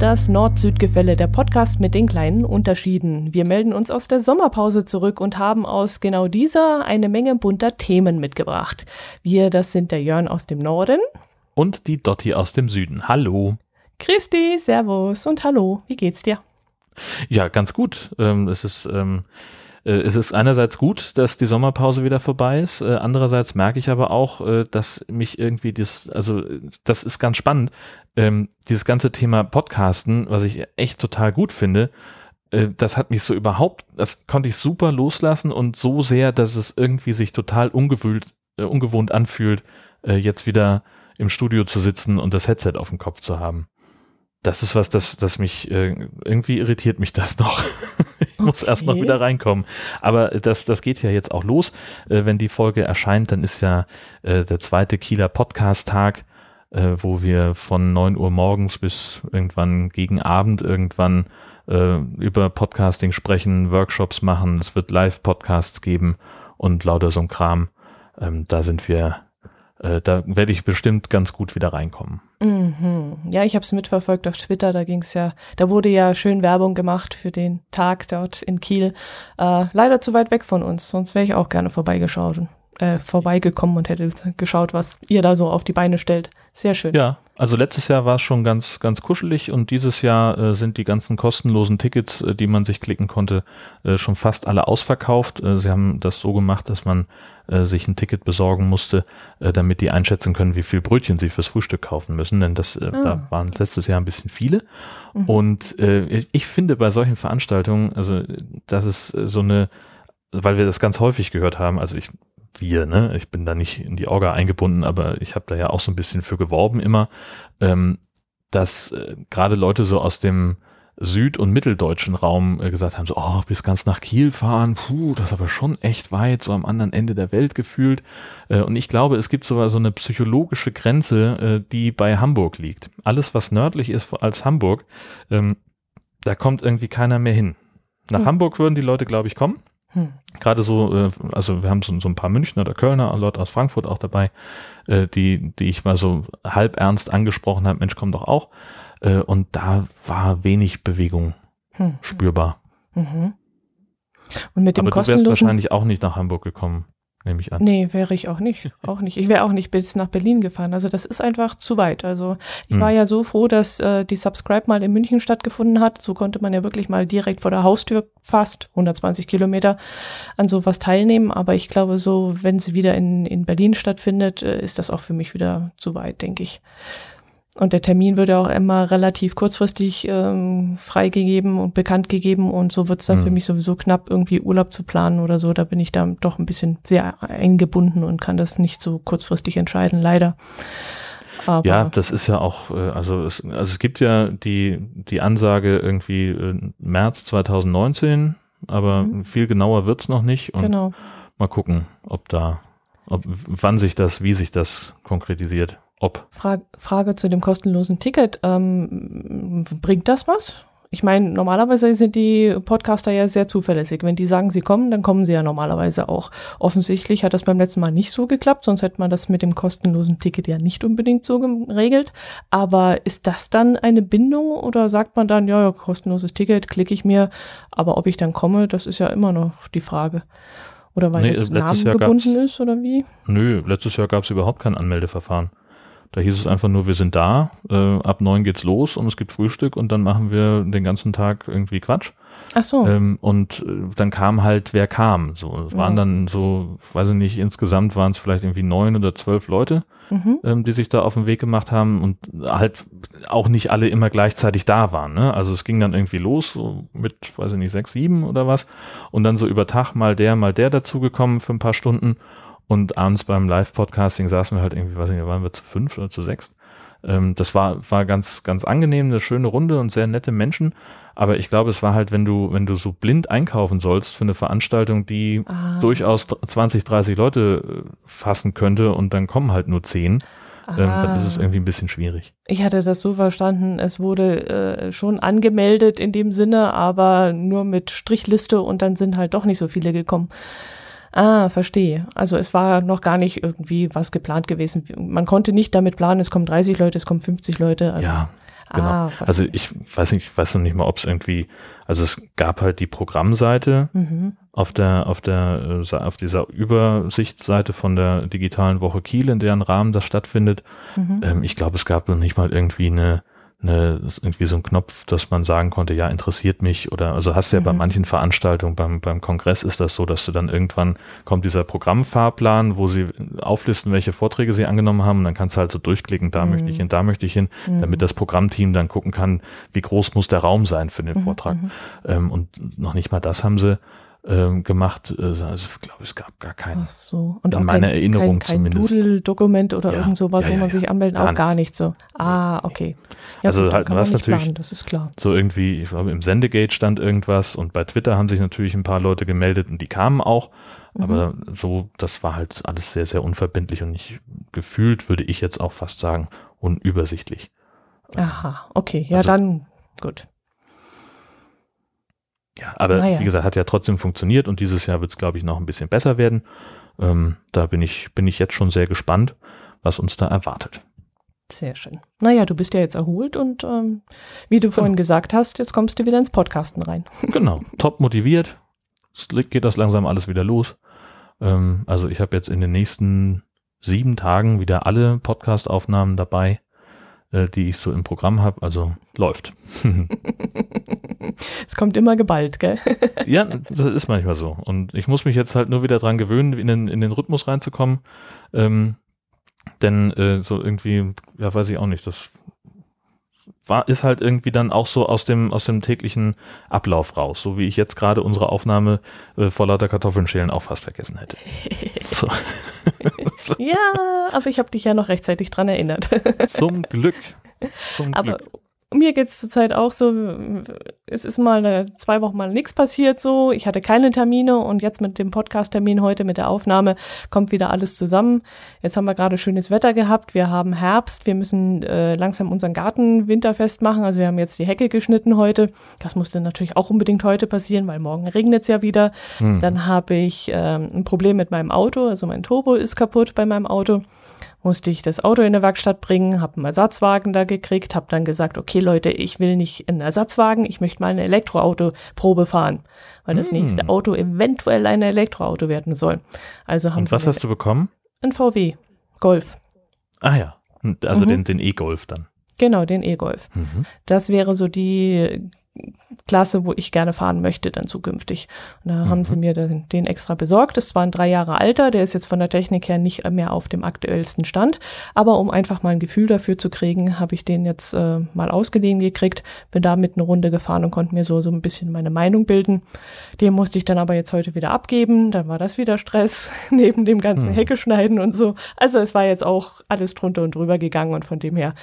ist das Nord-Süd-Gefälle, der Podcast mit den kleinen Unterschieden. Wir melden uns aus der Sommerpause zurück und haben aus genau dieser eine Menge bunter Themen mitgebracht. Wir, das sind der Jörn aus dem Norden. Und die Dotti aus dem Süden. Hallo. Christi, Servus und Hallo. Wie geht's dir? Ja, ganz gut. Ähm, es ist ähm, äh, es ist einerseits gut, dass die Sommerpause wieder vorbei ist. Äh, andererseits merke ich aber auch, äh, dass mich irgendwie das, also das ist ganz spannend, ähm, dieses ganze Thema Podcasten, was ich echt total gut finde, das hat mich so überhaupt, das konnte ich super loslassen und so sehr, dass es irgendwie sich total ungewöhnt, ungewohnt anfühlt, jetzt wieder im Studio zu sitzen und das Headset auf dem Kopf zu haben das ist was, das, das mich, äh, irgendwie irritiert mich das noch. ich okay. muss erst noch wieder reinkommen. Aber das, das geht ja jetzt auch los. Äh, wenn die Folge erscheint, dann ist ja äh, der zweite Kieler Podcast-Tag, äh, wo wir von neun Uhr morgens bis irgendwann gegen Abend irgendwann äh, über Podcasting sprechen, Workshops machen. Es wird Live-Podcasts geben und lauter so ein Kram. Ähm, da sind wir äh, da werde ich bestimmt ganz gut wieder reinkommen. Mhm. Ja, ich habe es mitverfolgt auf Twitter, da ging es ja, da wurde ja schön Werbung gemacht für den Tag dort in Kiel. Äh, leider zu weit weg von uns, sonst wäre ich auch gerne vorbeigeschaut äh, vorbeigekommen und hätte geschaut, was ihr da so auf die Beine stellt. Sehr schön. Ja, also letztes Jahr war es schon ganz, ganz kuschelig und dieses Jahr äh, sind die ganzen kostenlosen Tickets, äh, die man sich klicken konnte, äh, schon fast alle ausverkauft. Äh, sie haben das so gemacht, dass man äh, sich ein Ticket besorgen musste, damit die einschätzen können, wie viel Brötchen sie fürs Frühstück kaufen müssen, denn das, ah. da waren letztes Jahr ein bisschen viele. Mhm. Und ich finde bei solchen Veranstaltungen, also das ist so eine weil wir das ganz häufig gehört haben, also ich wir, ne? Ich bin da nicht in die Orga eingebunden, aber ich habe da ja auch so ein bisschen für geworben immer, ähm, dass äh, gerade Leute so aus dem süd- und mitteldeutschen Raum äh, gesagt haben, so, oh, bis ganz nach Kiel fahren, puh, das ist aber schon echt weit, so am anderen Ende der Welt gefühlt. Äh, und ich glaube, es gibt sogar so eine psychologische Grenze, äh, die bei Hamburg liegt. Alles, was nördlich ist als Hamburg, ähm, da kommt irgendwie keiner mehr hin. Nach hm. Hamburg würden die Leute, glaube ich, kommen. Hm. Gerade so, also wir haben so, so ein paar Münchner oder Kölner, Leute aus Frankfurt auch dabei, die, die ich mal so halb ernst angesprochen habe, Mensch, komm doch auch. Äh, und da war wenig Bewegung hm. spürbar. Mhm. Und mit dem Aber du wärst wahrscheinlich auch nicht nach Hamburg gekommen nehme ich an. Nee, wäre ich auch nicht. Auch nicht. Ich wäre auch nicht bis nach Berlin gefahren. Also das ist einfach zu weit. Also ich hm. war ja so froh, dass äh, die Subscribe mal in München stattgefunden hat. So konnte man ja wirklich mal direkt vor der Haustür fast 120 Kilometer an sowas teilnehmen. Aber ich glaube so, wenn sie wieder in, in Berlin stattfindet, äh, ist das auch für mich wieder zu weit, denke ich. Und der Termin wird ja auch immer relativ kurzfristig ähm, freigegeben und bekannt gegeben und so wird es dann mhm. für mich sowieso knapp, irgendwie Urlaub zu planen oder so. Da bin ich da doch ein bisschen sehr eingebunden und kann das nicht so kurzfristig entscheiden, leider. Aber ja, das ist ja auch, äh, also es, also es gibt ja die, die Ansage irgendwie äh, März 2019, aber mhm. viel genauer wird's noch nicht. Und genau. mal gucken, ob da, ob, wann sich das, wie sich das konkretisiert. Ob. Frage, Frage zu dem kostenlosen Ticket. Ähm, bringt das was? Ich meine, normalerweise sind die Podcaster ja sehr zuverlässig. Wenn die sagen, sie kommen, dann kommen sie ja normalerweise auch. Offensichtlich hat das beim letzten Mal nicht so geklappt, sonst hätte man das mit dem kostenlosen Ticket ja nicht unbedingt so geregelt. Aber ist das dann eine Bindung oder sagt man dann, ja, ja kostenloses Ticket, klicke ich mir, aber ob ich dann komme, das ist ja immer noch die Frage. Oder weil nee, es namengebunden ist oder wie? Nö, letztes Jahr gab es überhaupt kein Anmeldeverfahren. Da hieß es einfach nur, wir sind da, äh, ab neun geht's los und es gibt Frühstück und dann machen wir den ganzen Tag irgendwie Quatsch. Ach so. Ähm, und äh, dann kam halt, wer kam. So, es waren ja. dann so, weiß ich nicht, insgesamt waren es vielleicht irgendwie neun oder zwölf Leute, mhm. ähm, die sich da auf den Weg gemacht haben und halt auch nicht alle immer gleichzeitig da waren. Ne? Also es ging dann irgendwie los, so mit, weiß ich nicht, sechs, sieben oder was. Und dann so über Tag mal der, mal der dazugekommen für ein paar Stunden. Und abends beim Live-Podcasting saßen wir halt irgendwie, weiß nicht, waren wir zu fünf oder zu sechs. Ähm, das war, war ganz, ganz angenehm, eine schöne Runde und sehr nette Menschen. Aber ich glaube, es war halt, wenn du, wenn du so blind einkaufen sollst für eine Veranstaltung, die ah. durchaus 20, 30 Leute äh, fassen könnte und dann kommen halt nur zehn. Ähm, dann ist es ah. irgendwie ein bisschen schwierig. Ich hatte das so verstanden, es wurde äh, schon angemeldet in dem Sinne, aber nur mit Strichliste und dann sind halt doch nicht so viele gekommen. Ah, verstehe. Also es war noch gar nicht irgendwie was geplant gewesen. Man konnte nicht damit planen, es kommen 30 Leute, es kommen 50 Leute. Also, ja. Genau. Ah, also ich weiß nicht, ich weiß noch nicht mal, ob es irgendwie, also es gab halt die Programmseite Mhm. auf der, auf der, äh, auf dieser Übersichtsseite von der digitalen Woche Kiel, in deren Rahmen das stattfindet. Mhm. Ähm, ich glaube, es gab noch nicht mal irgendwie eine, eine, irgendwie so einen Knopf, dass man sagen konnte, ja, interessiert mich oder, also hast du ja bei Mhm. manchen Veranstaltungen, beim, beim Kongress ist das so, dass du dann irgendwann kommt dieser Programmfahrplan, wo sie auflisten, welche Vorträge sie angenommen haben und dann kannst du halt so durchklicken, da Mhm. möchte ich hin, da möchte ich hin, damit das Programmteam dann gucken kann, wie groß muss der Raum sein für den Mhm, Vortrag. mhm. Ähm, und noch nicht mal das haben sie ähm, gemacht. Also ich glaube, es gab gar keinen. Ach so. Und In meiner kein, Erinnerung kein, kein zumindest. Doodle-Dokument oder Ja, irgend sowas, ja, wo ja, man ja. sich anmelden, Gar auch gar nicht so. Ah, okay. Also gut, halt, man nicht natürlich- planen, das ist klar. So irgendwie, ich glaube, im Sendegate stand irgendwas und bei Twitter haben sich natürlich ein paar Leute gemeldet und die kamen auch. Mhm. Aber so, das war halt alles sehr, sehr unverbindlich und nicht gefühlt, würde ich jetzt auch fast sagen, unübersichtlich. Aha, okay. Ja, Also- dann gut. Ja, aber Naja. wie gesagt, hat ja trotzdem funktioniert und dieses Jahr wird es, glaube ich, noch ein bisschen besser werden. Ähm, da bin ich, bin ich jetzt schon sehr gespannt, was uns da erwartet. Sehr schön. Naja, du bist ja jetzt erholt und ähm, wie du vorhin gesagt hast, jetzt kommst du wieder ins Podcasten rein. Genau, top motiviert. Es geht das langsam alles wieder los. Ähm, also ich habe jetzt in den nächsten sieben Tagen wieder alle Podcast-Aufnahmen dabei, äh, die ich so im Programm habe. Also läuft. Es kommt immer geballt, gell? ja, das ist manchmal so. Und ich muss mich jetzt halt nur wieder dran gewöhnen, in den, in den Rhythmus reinzukommen. Ähm, denn äh, so irgendwie, ja, weiß ich auch nicht, das war, ist halt irgendwie dann auch so aus dem, aus dem täglichen Ablauf raus, so wie ich jetzt gerade unsere Aufnahme äh, vor lauter Kartoffeln schälen auch fast vergessen hätte. So, ja, aber ich habe dich ja noch rechtzeitig dran erinnert. zum Glück. Zum Aber Glück. Mir geht es zurzeit auch so, es ist mal eine, zwei Wochen mal nichts passiert so. Ich hatte keine Termine und jetzt mit dem Podcast-Termin heute, mit der Aufnahme, kommt wieder alles zusammen. Jetzt haben wir gerade schönes Wetter gehabt. Wir haben Herbst. Wir müssen äh, langsam unseren Garten winterfest machen. Also wir haben jetzt die Hecke geschnitten heute. Das musste natürlich auch unbedingt heute passieren, weil morgen regnet es ja wieder. Hm. Dann habe ich ähm, ein Problem mit meinem Auto. Also mein Turbo ist kaputt bei meinem Auto musste ich das Auto in eine Werkstatt bringen, habe einen Ersatzwagen da gekriegt, habe dann gesagt, okay Leute, ich will nicht einen Ersatzwagen, ich möchte mal eine Elektroauto-Probe fahren, weil das Hm. nächste Auto eventuell ein Elektroauto werden soll. Also haben Und was hast du bekommen? ein VW Golf, Ah ja, also Mhm. den, den E-Golf dann. genau den E-Golf. Mhm. Das wäre so die Klasse, wo ich gerne fahren möchte dann zukünftig. Und da haben sie mir den, den extra besorgt. Das war ein drei Jahre alter, der ist jetzt von der Technik her nicht mehr auf dem aktuellsten Stand. Aber um einfach mal ein Gefühl dafür zu kriegen, habe ich den jetzt äh, mal ausgeliehen gekriegt, bin damit eine Runde gefahren und konnte mir so, so ein bisschen meine Meinung bilden. Den musste ich dann aber jetzt heute wieder abgeben. Dann war das wieder Stress, neben dem ganzen Hm. Hecke schneiden und so. Also es war jetzt auch alles drunter und drüber gegangen und von dem her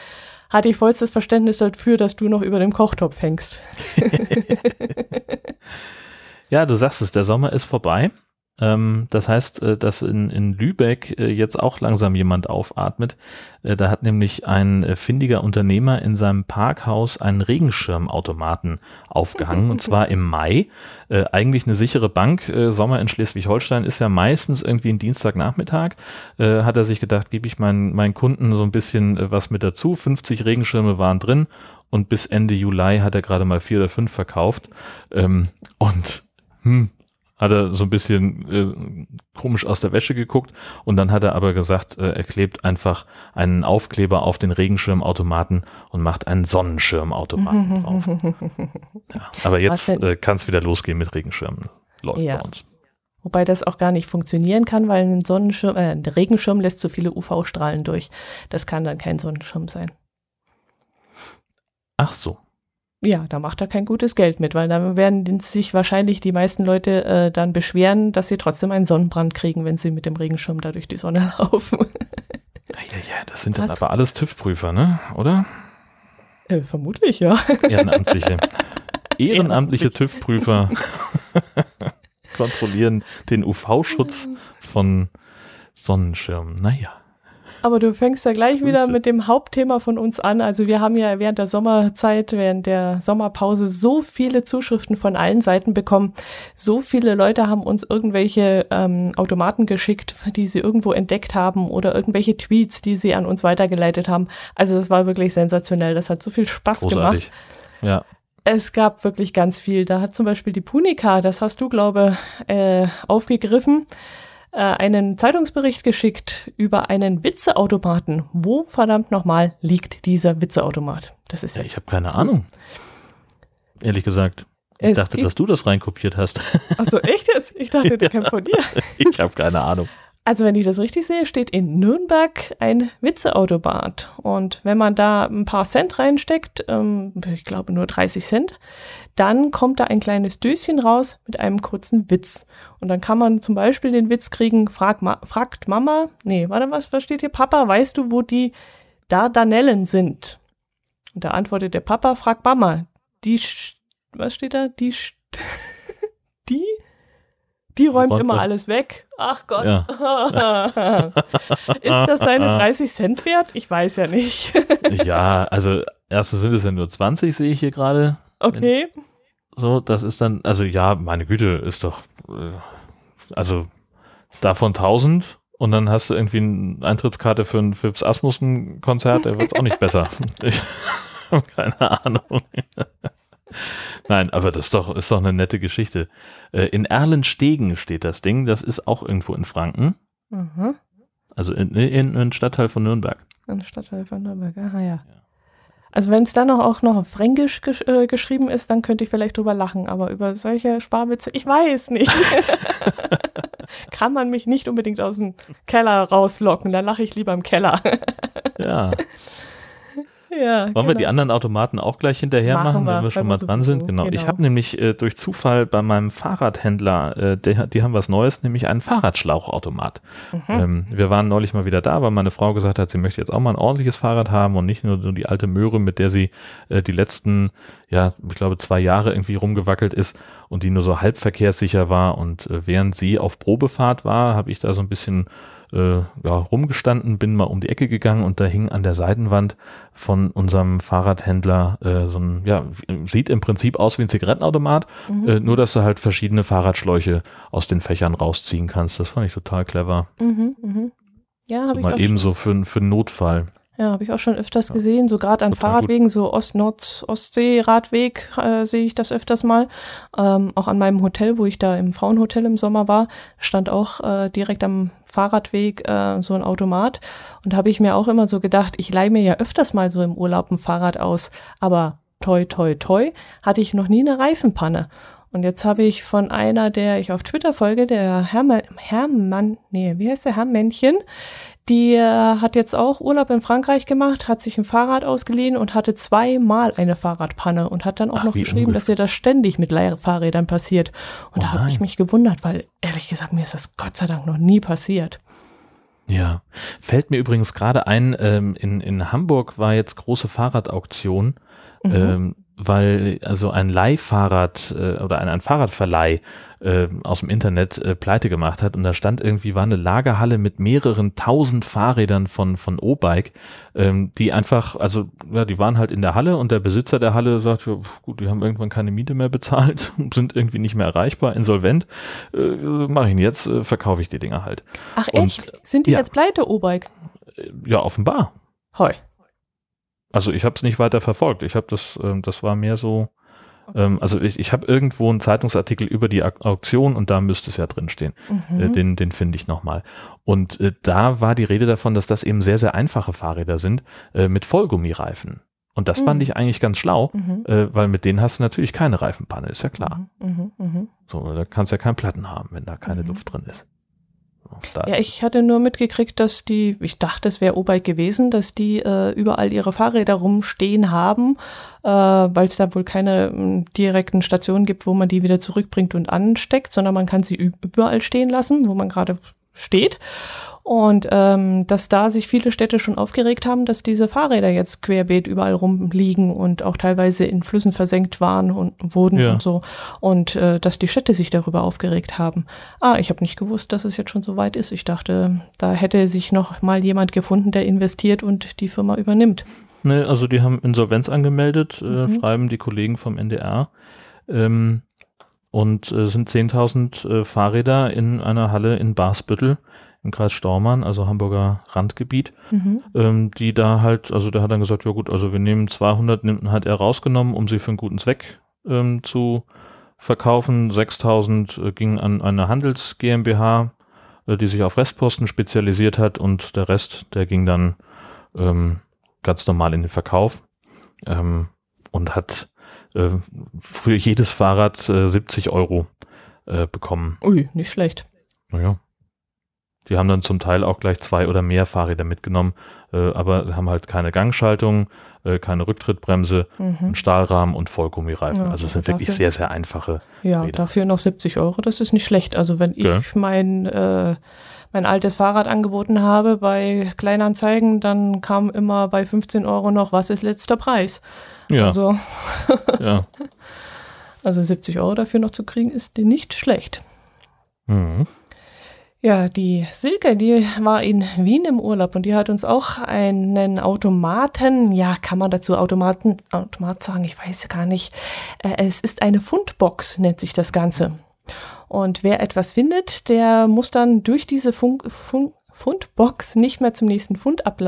hatte ich vollstes Verständnis dafür, dass du noch über dem Kochtopf hängst. Ja, du sagst es, der Sommer ist vorbei. Ähm, das heißt, äh, dass in, in Lübeck äh, jetzt auch langsam jemand aufatmet. Äh, da hat nämlich ein findiger Unternehmer in seinem Parkhaus einen Regenschirmautomaten aufgehangen und zwar im Mai. Eigentlich eine sichere Bank. Sommer in Schleswig-Holstein ist ja meistens irgendwie ein Dienstagnachmittag. Hat er sich gedacht, gebe ich meinen, meinen Kunden so ein bisschen was mit dazu. 50 Regenschirme waren drin und bis Ende Juli hat er gerade mal vier oder fünf verkauft. Ähm, und hm, hat er so ein bisschen äh, komisch aus der Wäsche geguckt und dann hat er aber gesagt, äh, er klebt einfach einen Aufkleber auf den Regenschirmautomaten und macht einen Sonnenschirmautomaten drauf. Ja, aber jetzt äh, kann es wieder losgehen mit Regenschirmen. Läuft Ja. bei uns. Wobei das auch gar nicht funktionieren kann, weil ein Sonnenschirm, äh, ein Regenschirm lässt zu viele UV-Strahlen durch. Das kann dann kein Sonnenschirm sein. Ach so. Ja, da macht er kein gutes Geld mit, weil dann werden sich wahrscheinlich die meisten Leute äh, dann beschweren, dass sie trotzdem einen Sonnenbrand kriegen, wenn sie mit dem Regenschirm da durch die Sonne laufen. Ja, ja, ja, das sind dann Was? aber alles TÜV-Prüfer, ne? Oder? äh, vermutlich, ja. Ehrenamtliche. Ehrenamtliche TÜV-Prüfer kontrollieren den UV-Schutz von Sonnenschirmen. Naja. Aber du fängst ja gleich wieder mit dem Hauptthema von uns an. Also wir haben ja während der Sommerzeit, während der Sommerpause so viele Zuschriften von allen Seiten bekommen. So viele Leute haben uns irgendwelche ähm, Automaten geschickt, die sie irgendwo entdeckt haben oder irgendwelche Tweets, die sie an uns weitergeleitet haben. Also das war wirklich sensationell. Das hat so viel Spaß Großartig. gemacht. Ja. Es gab wirklich ganz viel. Da hat zum Beispiel die Punika, das hast du, glaube äh, aufgegriffen, äh, einen Zeitungsbericht geschickt über einen Witzeautomaten. Wo verdammt nochmal liegt dieser Witzeautomat? Das ist ja, ich habe keine Ahnung. Ehrlich gesagt. Ich es dachte, dass du das reinkopiert hast. Achso, echt jetzt? Ich dachte, der kommt von dir. ich habe keine Ahnung. Also wenn ich das richtig sehe, steht in Nürnberg ein Witzeautomat. Und wenn man da ein paar Cent reinsteckt, ähm, ich glaube nur 30 Cent, dann kommt da ein kleines Döschen raus mit einem kurzen Witz. Und dann kann man zum Beispiel den Witz kriegen, frag Ma fragt Mama, nee, warte, was, was steht hier? Papa, weißt du, wo die Dardanellen sind? Und da antwortet der Papa, fragt Mama, die, was steht da? Die, die die räumt immer weg. alles weg. Ach Gott. Ja. Ist das deine 30 Cent wert? Ich weiß ja nicht. ja, also erste sind es ja nur 20, sehe ich hier gerade. Okay. So, das ist dann, also ja, meine Güte, ist doch, äh, also davon 1000 und dann hast du irgendwie eine Eintrittskarte für ein Philips Asmussen Konzert, der wird es auch nicht besser. ich habe keine Ahnung. Nein, aber das ist doch, ist doch eine nette Geschichte. Äh, in Erlenstegen steht das Ding, das ist auch irgendwo in Franken. Mhm. Also in, in, in Stadtteil von Nürnberg. In Stadtteil von Nürnberg, aha ja. ja. Also wenn es dann auch noch auf Fränkisch gesch äh, geschrieben ist, dann könnte ich vielleicht drüber lachen, aber über solche Sparwitze, ich weiß nicht. Kann man mich nicht unbedingt aus dem Keller rauslocken, dann lache ich lieber im Keller. ja. Ja, Wollen genau. wir die genau. anderen Automaten auch gleich hinterher machen, machen wir, wenn wir schon mal dran sind? Genau. genau. Ich habe nämlich äh, durch Zufall bei meinem Fahrradhändler, äh, der, die haben was Neues, nämlich einen Fahrradschlauchautomat. Mhm. Ähm, wir waren neulich mal wieder da, weil meine Frau gesagt hat, sie möchte jetzt auch mal ein ordentliches Fahrrad haben und nicht nur so die alte Möhre, mit der sie äh, die letzten, ja, ich glaube, zwei Jahre irgendwie rumgewackelt ist und die nur so halb verkehrssicher war. Und äh, während sie auf Probefahrt war, habe ich da so ein bisschen äh, ja, rumgestanden, bin mal um die Ecke gegangen und da hing an der Seitenwand von unserem Fahrradhändler äh, so ein, ja, sieht im Prinzip aus wie ein Zigarettenautomat, mhm. äh, nur dass du halt verschiedene Fahrradschläuche aus den Fächern rausziehen kannst. Das fand ich total clever. Mhm, mh. Ja, so mal ebenso für, für einen Notfall. Ja, habe ich auch schon öfters ja. gesehen, so gerade an Fahrradwegen, gut. so Ost-Nord-Ostsee-Radweg äh, sehe ich das öfters mal. Ähm, auch an meinem Hotel, wo ich da im Frauenhotel im Sommer war, stand auch äh, direkt am Fahrradweg äh, so ein Automat. Und habe ich mir auch immer so gedacht, ich leihe mir ja öfters mal so im Urlaub ein Fahrrad aus, aber toi, toi, toi, hatte ich noch nie eine Reifenpanne. Und jetzt habe ich von einer, der ich auf Twitter folge, der Hermann, Hermann, nee, wie heißt der Hermännchen, die äh, hat jetzt auch Urlaub in Frankreich gemacht, hat sich ein Fahrrad ausgeliehen und hatte zweimal eine Fahrradpanne und hat dann auch Ach, noch geschrieben, dass ihr das ständig mit Leihfahrrädern passiert. Und oh da habe ich mich gewundert, weil ehrlich gesagt, mir ist das Gott sei Dank noch nie passiert. Ja, fällt mir übrigens gerade ein, ähm, in, in Hamburg war jetzt große Fahrradauktion. Mhm. Ähm, weil also ein Leihfahrrad äh, oder ein, ein Fahrradverleih äh, aus dem Internet äh, pleite gemacht hat und da stand irgendwie, war eine Lagerhalle mit mehreren tausend Fahrrädern von, von O-Bike, ähm, die einfach, also ja, die waren halt in der Halle und der Besitzer der Halle sagt, ja, gut, die haben irgendwann keine Miete mehr bezahlt, sind irgendwie nicht mehr erreichbar, insolvent, äh, mache ich ihn jetzt, äh, verkaufe ich die Dinger halt. Ach echt? Und, Sind die ja, jetzt pleite, O-Bike? Ja, offenbar. Heu. Also ich habe es nicht weiter verfolgt. Ich habe das, ähm, das war mehr so, ähm, also ich, ich habe irgendwo einen Zeitungsartikel über die Auktion und da müsste es ja drinstehen. Mhm. Äh, den den finde ich nochmal. Und äh, da war die Rede davon, dass das eben sehr, sehr einfache Fahrräder sind äh, mit Vollgummireifen. Und das mhm. fand ich eigentlich ganz schlau, mhm. äh, weil mit denen hast du natürlich keine Reifenpanne, ist ja klar. Mhm. mhm. mhm. So, da kannst du ja keinen Platten haben, wenn da keine mhm. Luft drin ist. Ja, ich hatte nur mitgekriegt, dass die, ich dachte, es wäre O-Bike gewesen, dass die äh, überall ihre Fahrräder rumstehen haben, äh, weil es da wohl keine äh, direkten Stationen gibt, wo man die wieder zurückbringt und ansteckt, sondern man kann sie überall stehen lassen, wo man gerade steht. Und ähm, dass da sich viele Städte schon aufgeregt haben, dass diese Fahrräder jetzt querbeet überall rumliegen und auch teilweise in Flüssen versenkt waren und wurden Ja. und so. Und äh, dass die Städte sich darüber aufgeregt haben. Ah, ich habe nicht gewusst, dass es jetzt schon so weit ist. Ich dachte, da hätte sich noch mal jemand gefunden, der investiert und die Firma übernimmt. Ne, also die haben Insolvenz angemeldet, äh, Mhm. schreiben die Kollegen vom NDR. Ähm, und äh, sind 10.000 äh, Fahrräder in einer Halle in Barsbüttel im Kreis Stormann, also Hamburger Randgebiet, Mhm. ähm, die da halt, also der hat dann gesagt, ja gut, also wir nehmen 200, nimmt, hat er rausgenommen, um sie für einen guten Zweck ähm, zu verkaufen. 6.000 äh, ging an eine Handels GmbH, äh, die sich auf Restposten spezialisiert hat und der Rest, der ging dann ähm, ganz normal in den Verkauf ähm, und hat äh, für jedes Fahrrad äh, 70 Euro äh, bekommen. Ui, nicht schlecht. Naja. Die haben dann zum Teil auch gleich zwei oder mehr Fahrräder mitgenommen, äh, aber haben halt keine Gangschaltung, äh, keine Rücktrittbremse, Mhm. einen Stahlrahmen und Vollgummireifen. Ja, also es sind dafür- wirklich sehr, sehr einfache. Ja, Räder. dafür noch 70 Euro, das ist nicht schlecht. Also wenn ich Gell? mein, äh, mein altes Fahrrad angeboten habe bei Kleinanzeigen, dann kam immer bei 15 Euro noch, was ist letzter Preis? Ja, Also, ja. also 70 Euro dafür noch zu kriegen, ist nicht schlecht. Mhm. Ja, die Silke, die war in Wien im Urlaub und die hat uns auch einen Automaten, ja, kann man dazu Automaten, Automat sagen, ich weiß gar nicht. Äh, Es ist eine Fundbox, nennt sich das Ganze. Und wer etwas findet, der muss dann durch diese Funk, Funk, Fundbox nicht mehr zum nächsten Fundamt,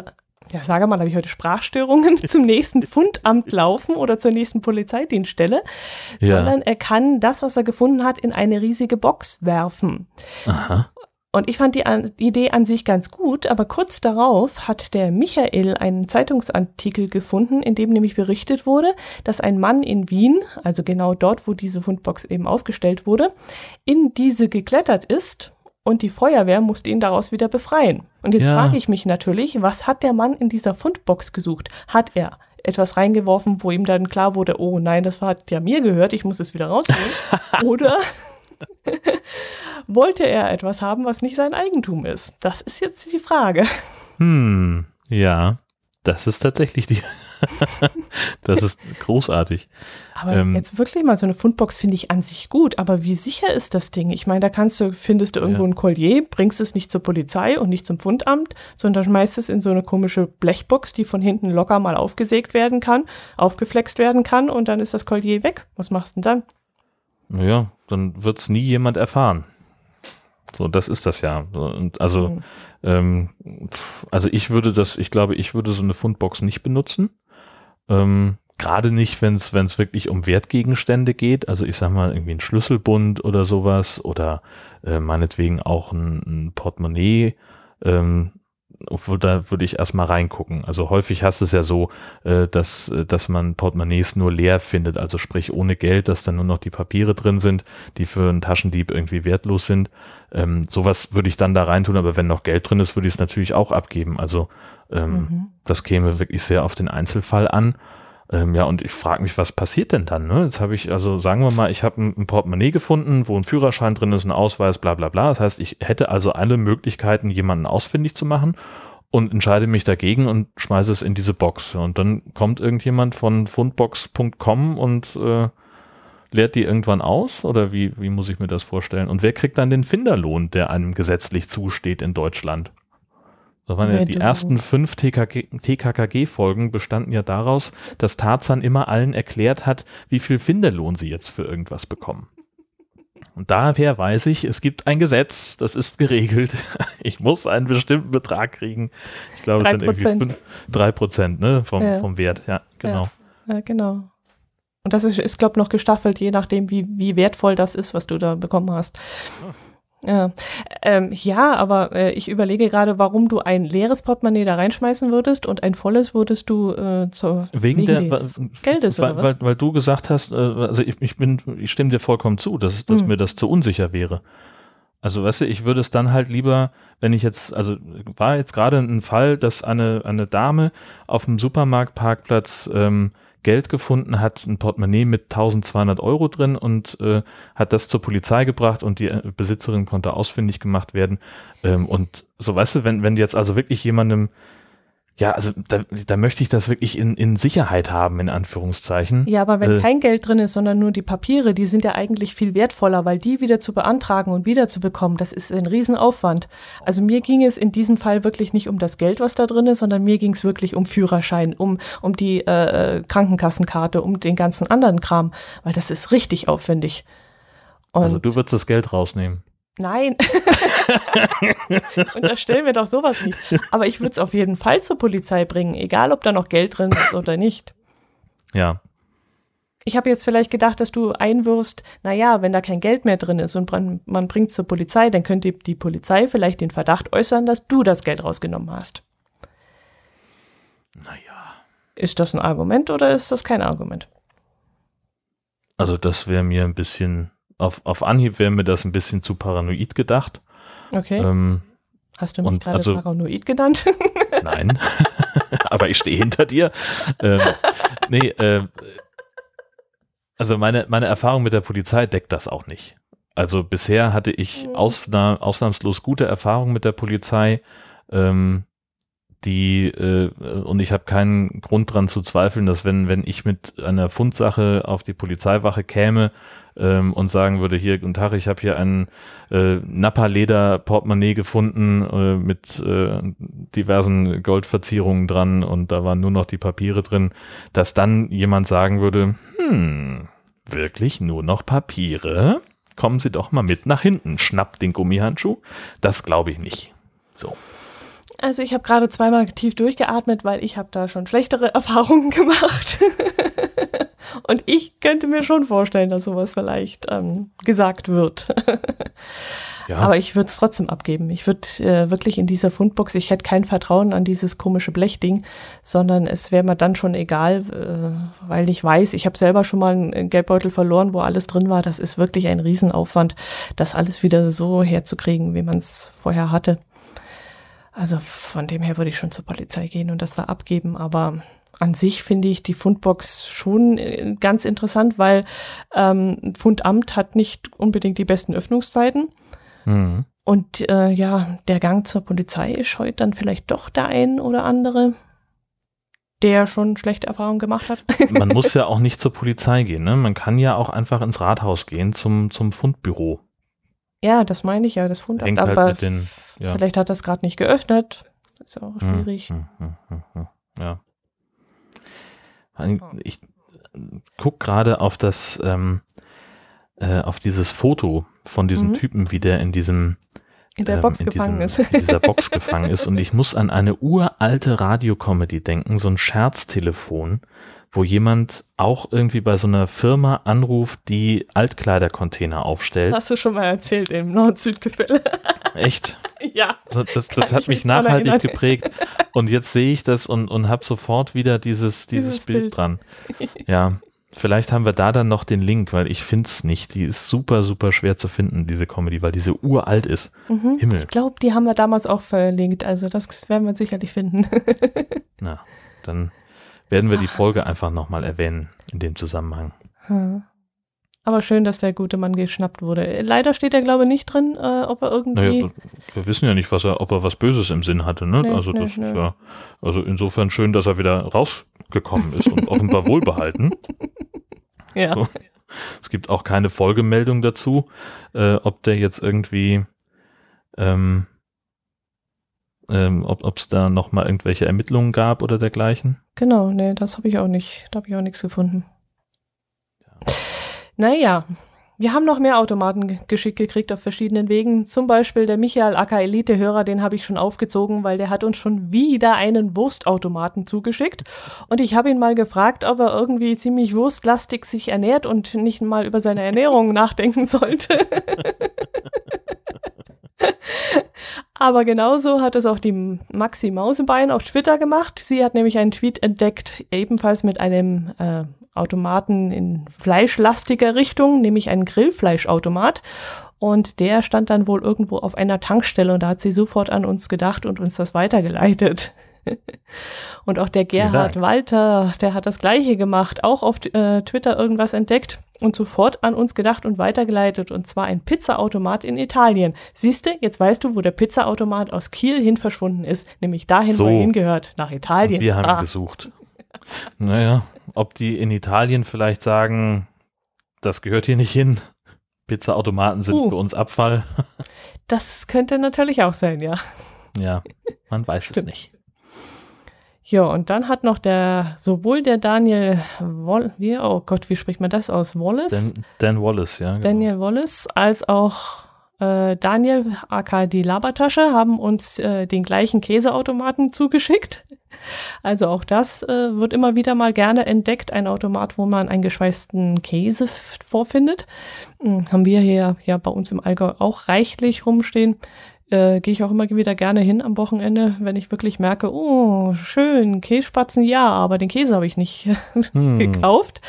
ja, sage mal, habe ich heute Sprachstörungen, zum nächsten Fundamt laufen oder zur nächsten Polizeidienststelle, Ja. sondern er kann das, was er gefunden hat, in eine riesige Box werfen. Aha. Und ich fand die, an, die Idee an sich ganz gut, aber kurz darauf hat der Michael einen Zeitungsartikel gefunden, in dem nämlich berichtet wurde, dass ein Mann in Wien, also genau dort, wo diese Fundbox eben aufgestellt wurde, in diese geklettert ist und die Feuerwehr musste ihn daraus wieder befreien. Und jetzt Ja. frage ich mich natürlich, was hat der Mann in dieser Fundbox gesucht? Hat er etwas reingeworfen, wo ihm dann klar wurde, oh nein, das hat ja mir gehört, ich muss es wieder rausholen? Oder wollte er etwas haben, was nicht sein Eigentum ist? Das ist jetzt die Frage. Hm, ja. Das ist tatsächlich die. das ist großartig. Aber Ähm. jetzt wirklich mal so eine Fundbox finde ich an sich gut, aber wie sicher ist das Ding? Ich meine, da kannst du, findest du irgendwo Ja. ein Collier, bringst es nicht zur Polizei und nicht zum Fundamt, sondern schmeißt es in so eine komische Blechbox, die von hinten locker mal aufgesägt werden kann, aufgeflext werden kann und dann ist das Collier weg. Was machst du denn dann? Naja, dann wird es nie jemand erfahren. So, das ist das ja. Und also, Mhm. ähm, also ich würde das, ich glaube, ich würde so eine Fundbox nicht benutzen. Ähm, Gerade nicht, wenn es wirklich um Wertgegenstände geht. Also ich sag mal irgendwie ein Schlüsselbund oder sowas oder äh, meinetwegen auch ein, ein Portemonnaie. Ähm, obwohl da würde ich erstmal reingucken. Also häufig hast es ja so, äh, dass, äh, dass man Portemonnaies nur leer findet, also sprich ohne Geld, dass dann nur noch die Papiere drin sind, die für einen Taschendieb irgendwie wertlos sind. Ähm, sowas würde ich dann da reintun, aber wenn noch Geld drin ist, würde ich es natürlich auch abgeben. Also ähm, Mhm. das käme wirklich sehr auf den Einzelfall an. Ähm, ja, und ich frage mich, was passiert denn dann? Ne? Jetzt habe ich, also sagen wir mal, ich habe ein, ein Portemonnaie gefunden, wo ein Führerschein drin ist, ein Ausweis, bla bla bla. Das heißt, ich hätte also alle Möglichkeiten, jemanden ausfindig zu machen und entscheide mich dagegen und schmeiße es in diese Box. Und dann kommt irgendjemand von fundbox.com und äh, leert die irgendwann aus? Oder wie, wie muss ich mir das vorstellen? Und wer kriegt dann den Finderlohn, der einem gesetzlich zusteht in Deutschland? Das waren ja die ersten fünf TKKG-Folgen bestanden ja daraus, dass Tarzan immer allen erklärt hat, wie viel Finderlohn sie jetzt für irgendwas bekommen. Und daher weiß ich, es gibt ein Gesetz, das ist geregelt. Ich muss einen bestimmten Betrag kriegen. Ich glaube, es sind irgendwie 3%. fünf- drei Prozent ne, vom, Ja. vom Wert. Ja, genau. Ja, genau. Und das ist, ist glaube ich, noch gestaffelt, je nachdem, wie, wie wertvoll das ist, was du da bekommen hast. Ja, ähm, ja aber äh, ich überlege gerade, warum du ein leeres Portemonnaie da reinschmeißen würdest und ein volles würdest du äh, zur, Wegen, der, des weil, Geldes was? weil, weil du gesagt hast, äh, also ich, ich bin, ich stimme dir vollkommen zu, dass, dass Hm. mir das zu unsicher wäre. Also weißt du, ich würde es dann halt lieber, wenn ich jetzt, also war jetzt gerade ein Fall, dass eine, eine Dame auf dem Supermarktparkplatz ähm, Geld gefunden, hat ein Portemonnaie mit 1200 Euro drin und äh, hat das zur Polizei gebracht und die äh, Besitzerin konnte ausfindig gemacht werden. Ähm, und so, weißt du, wenn, wenn jetzt also wirklich jemandem ja, also da, da möchte ich das wirklich in, in Sicherheit haben, in Anführungszeichen. Ja, aber wenn äh, kein Geld drin ist, sondern nur die Papiere, die sind ja eigentlich viel wertvoller, weil die wieder zu beantragen und wieder zu bekommen, das ist ein Riesenaufwand. Also mir ging es in diesem Fall wirklich nicht um das Geld, was da drin ist, sondern mir ging es wirklich um Führerschein, um, um die äh, Krankenkassenkarte, um den ganzen anderen Kram, weil das ist richtig aufwendig. Und also du würdest das Geld rausnehmen. Nein. Unterstellen wir doch sowas nicht. Aber ich würde es auf jeden Fall zur Polizei bringen, egal ob da noch Geld drin ist oder nicht. Ja. Ich habe jetzt vielleicht gedacht, dass du einwirfst, naja, wenn da kein Geld mehr drin ist und man, bringt zur Polizei, dann könnte die Polizei vielleicht den Verdacht äußern, dass du das Geld rausgenommen hast. Naja. Ist das ein Argument oder ist das kein Argument? Also das wäre mir ein bisschen auf, auf Anhieb wäre mir das ein bisschen zu paranoid gedacht. Okay. Ähm, Hast du mich gerade also, paranoid genannt? nein, aber ich stehe hinter dir. Ähm, nee, äh, also meine, meine Erfahrung mit der Polizei deckt das auch nicht. Also bisher hatte ich mhm. ausna ausnahmslos gute Erfahrungen mit der Polizei. Ähm, die äh, und ich habe keinen Grund dran zu zweifeln, dass wenn wenn ich mit einer Fundsache auf die Polizeiwache käme ähm, und sagen würde, hier, guten Tag, ich habe hier ein äh, Nappa-Leder-Portemonnaie gefunden äh, mit äh, diversen Goldverzierungen dran und da waren nur noch die Papiere drin, dass dann jemand sagen würde, hm, wirklich nur noch Papiere? Kommen Sie doch mal mit nach hinten, schnappt den Gummihandschuh. Das glaube ich nicht. So. Also ich habe gerade zweimal tief durchgeatmet, weil ich habe da schon schlechtere Erfahrungen gemacht. Und ich könnte mir schon vorstellen, dass sowas vielleicht ähm, gesagt wird. ja. Aber ich würde es trotzdem abgeben. Ich würde äh, wirklich in dieser Fundbox, ich hätte kein Vertrauen an dieses komische Blechding, sondern es wäre mir dann schon egal, äh, weil ich weiß, ich habe selber schon mal einen Geldbeutel verloren, wo alles drin war. Das ist wirklich ein Riesenaufwand, das alles wieder so herzukriegen, wie man es vorher hatte. Also von dem her würde ich schon zur Polizei gehen und das da abgeben, aber an sich finde ich die Fundbox schon äh, ganz interessant, weil ähm, Fundamt hat nicht unbedingt die besten Öffnungszeiten. Mhm. Und äh, ja, der Gang zur Polizei scheut dann vielleicht doch der ein oder andere, der schon schlechte Erfahrungen gemacht hat. Man muss ja auch nicht zur Polizei gehen, ne? Man kann ja auch einfach ins Rathaus gehen zum, zum Fundbüro. Ja, das meine ich ja, das Fundamt. Hängt halt aber den, ja. vielleicht hat das gerade nicht geöffnet. Ist ja auch hm, schwierig. Hm, hm, hm, hm, ja. Ich gucke gerade auf das, ähm, äh, auf dieses Foto von diesem mhm. Typen, wie der in diesem in der ähm, Box in gefangen diesem, ist. In dieser Box gefangen ist. Und ich muss an eine uralte Radiocomedy denken, so ein Scherztelefon, wo jemand auch irgendwie bei so einer Firma anruft, die Altkleidercontainer aufstellt. Hast du schon mal erzählt im Nord-Süd-Gefälle. Echt? Ja. Also das, das hat mich nachhaltig geprägt. Und jetzt sehe ich das und, und habe sofort wieder dieses, dieses, dieses Bild, Bild dran. Ja. Vielleicht haben wir da dann noch den Link, weil ich finde es nicht. Die ist super, super schwer zu finden, diese Comedy, weil diese uralt ist. Mhm. Himmel. Ich glaube, die haben wir damals auch verlinkt. Also das werden wir sicherlich finden. Na, dann werden wir die Folge einfach nochmal erwähnen in dem Zusammenhang. Hm. Aber schön, dass der gute Mann geschnappt wurde. Leider steht er, glaube ich, nicht drin, äh, ob er irgendwie. Naja, wir wissen ja nicht, was er, ob er was Böses im Sinn hatte, ne? Nee, also das nee, ist ja, also insofern schön, dass er wieder rausgekommen ist und offenbar wohlbehalten. Ja. So. Es gibt auch keine Folgemeldung dazu, äh, ob der jetzt irgendwie ähm, ähm, ob es da noch mal irgendwelche Ermittlungen gab oder dergleichen. Genau, nee, das habe ich auch nicht, da habe ich auch nichts gefunden. Ja. Naja, wir haben noch mehr Automaten geschickt gekriegt auf verschiedenen Wegen. Zum Beispiel der Michael Acker Elite-Hörer, den habe ich schon aufgezogen, weil der hat uns schon wieder einen Wurstautomaten zugeschickt. Und ich habe ihn mal gefragt, ob er irgendwie ziemlich wurstlastig sich ernährt und nicht mal über seine Ernährung nachdenken sollte. Aber genauso hat es auch die Maxi Mausebein auf Twitter gemacht. Sie hat nämlich einen Tweet entdeckt, ebenfalls mit einem äh, Automaten in fleischlastiger Richtung, nämlich einen Grillfleischautomat. Und der stand dann wohl irgendwo auf einer Tankstelle und da hat sie sofort an uns gedacht und uns das weitergeleitet. Und auch der Gerhard Walter, der hat das gleiche gemacht, auch auf äh, Twitter irgendwas entdeckt und sofort an uns gedacht und weitergeleitet. Und zwar ein Pizzaautomat in Italien. Siehst du, jetzt weißt du, wo der Pizzaautomat aus Kiel hin verschwunden ist, nämlich dahin, So. wo er hingehört, nach Italien. Wir haben Ah, gesucht. Naja, ob die in Italien vielleicht sagen, das gehört hier nicht hin. Pizzaautomaten sind Uh. für uns Abfall. das könnte natürlich auch sein, ja. Ja, man weiß es nicht. Ja, und dann hat noch der, sowohl der Daniel Wall, wie, oh Gott, wie spricht man das aus? Wallace? Dan, Dan Wallace, ja. Genau. Daniel Wallace als auch äh, Daniel aka die Labertasche haben uns äh, den gleichen Käseautomaten zugeschickt. Also auch das äh, wird immer wieder mal gerne entdeckt, ein Automat, wo man einen geschweißten Käse vorfindet. Hm, haben wir hier ja bei uns im Allgäu auch reichlich rumstehen. Äh, Gehe ich auch immer wieder gerne hin am Wochenende, wenn ich wirklich merke, oh, schön, Kässpatzen, ja, aber den Käse habe ich nicht Hm. gekauft.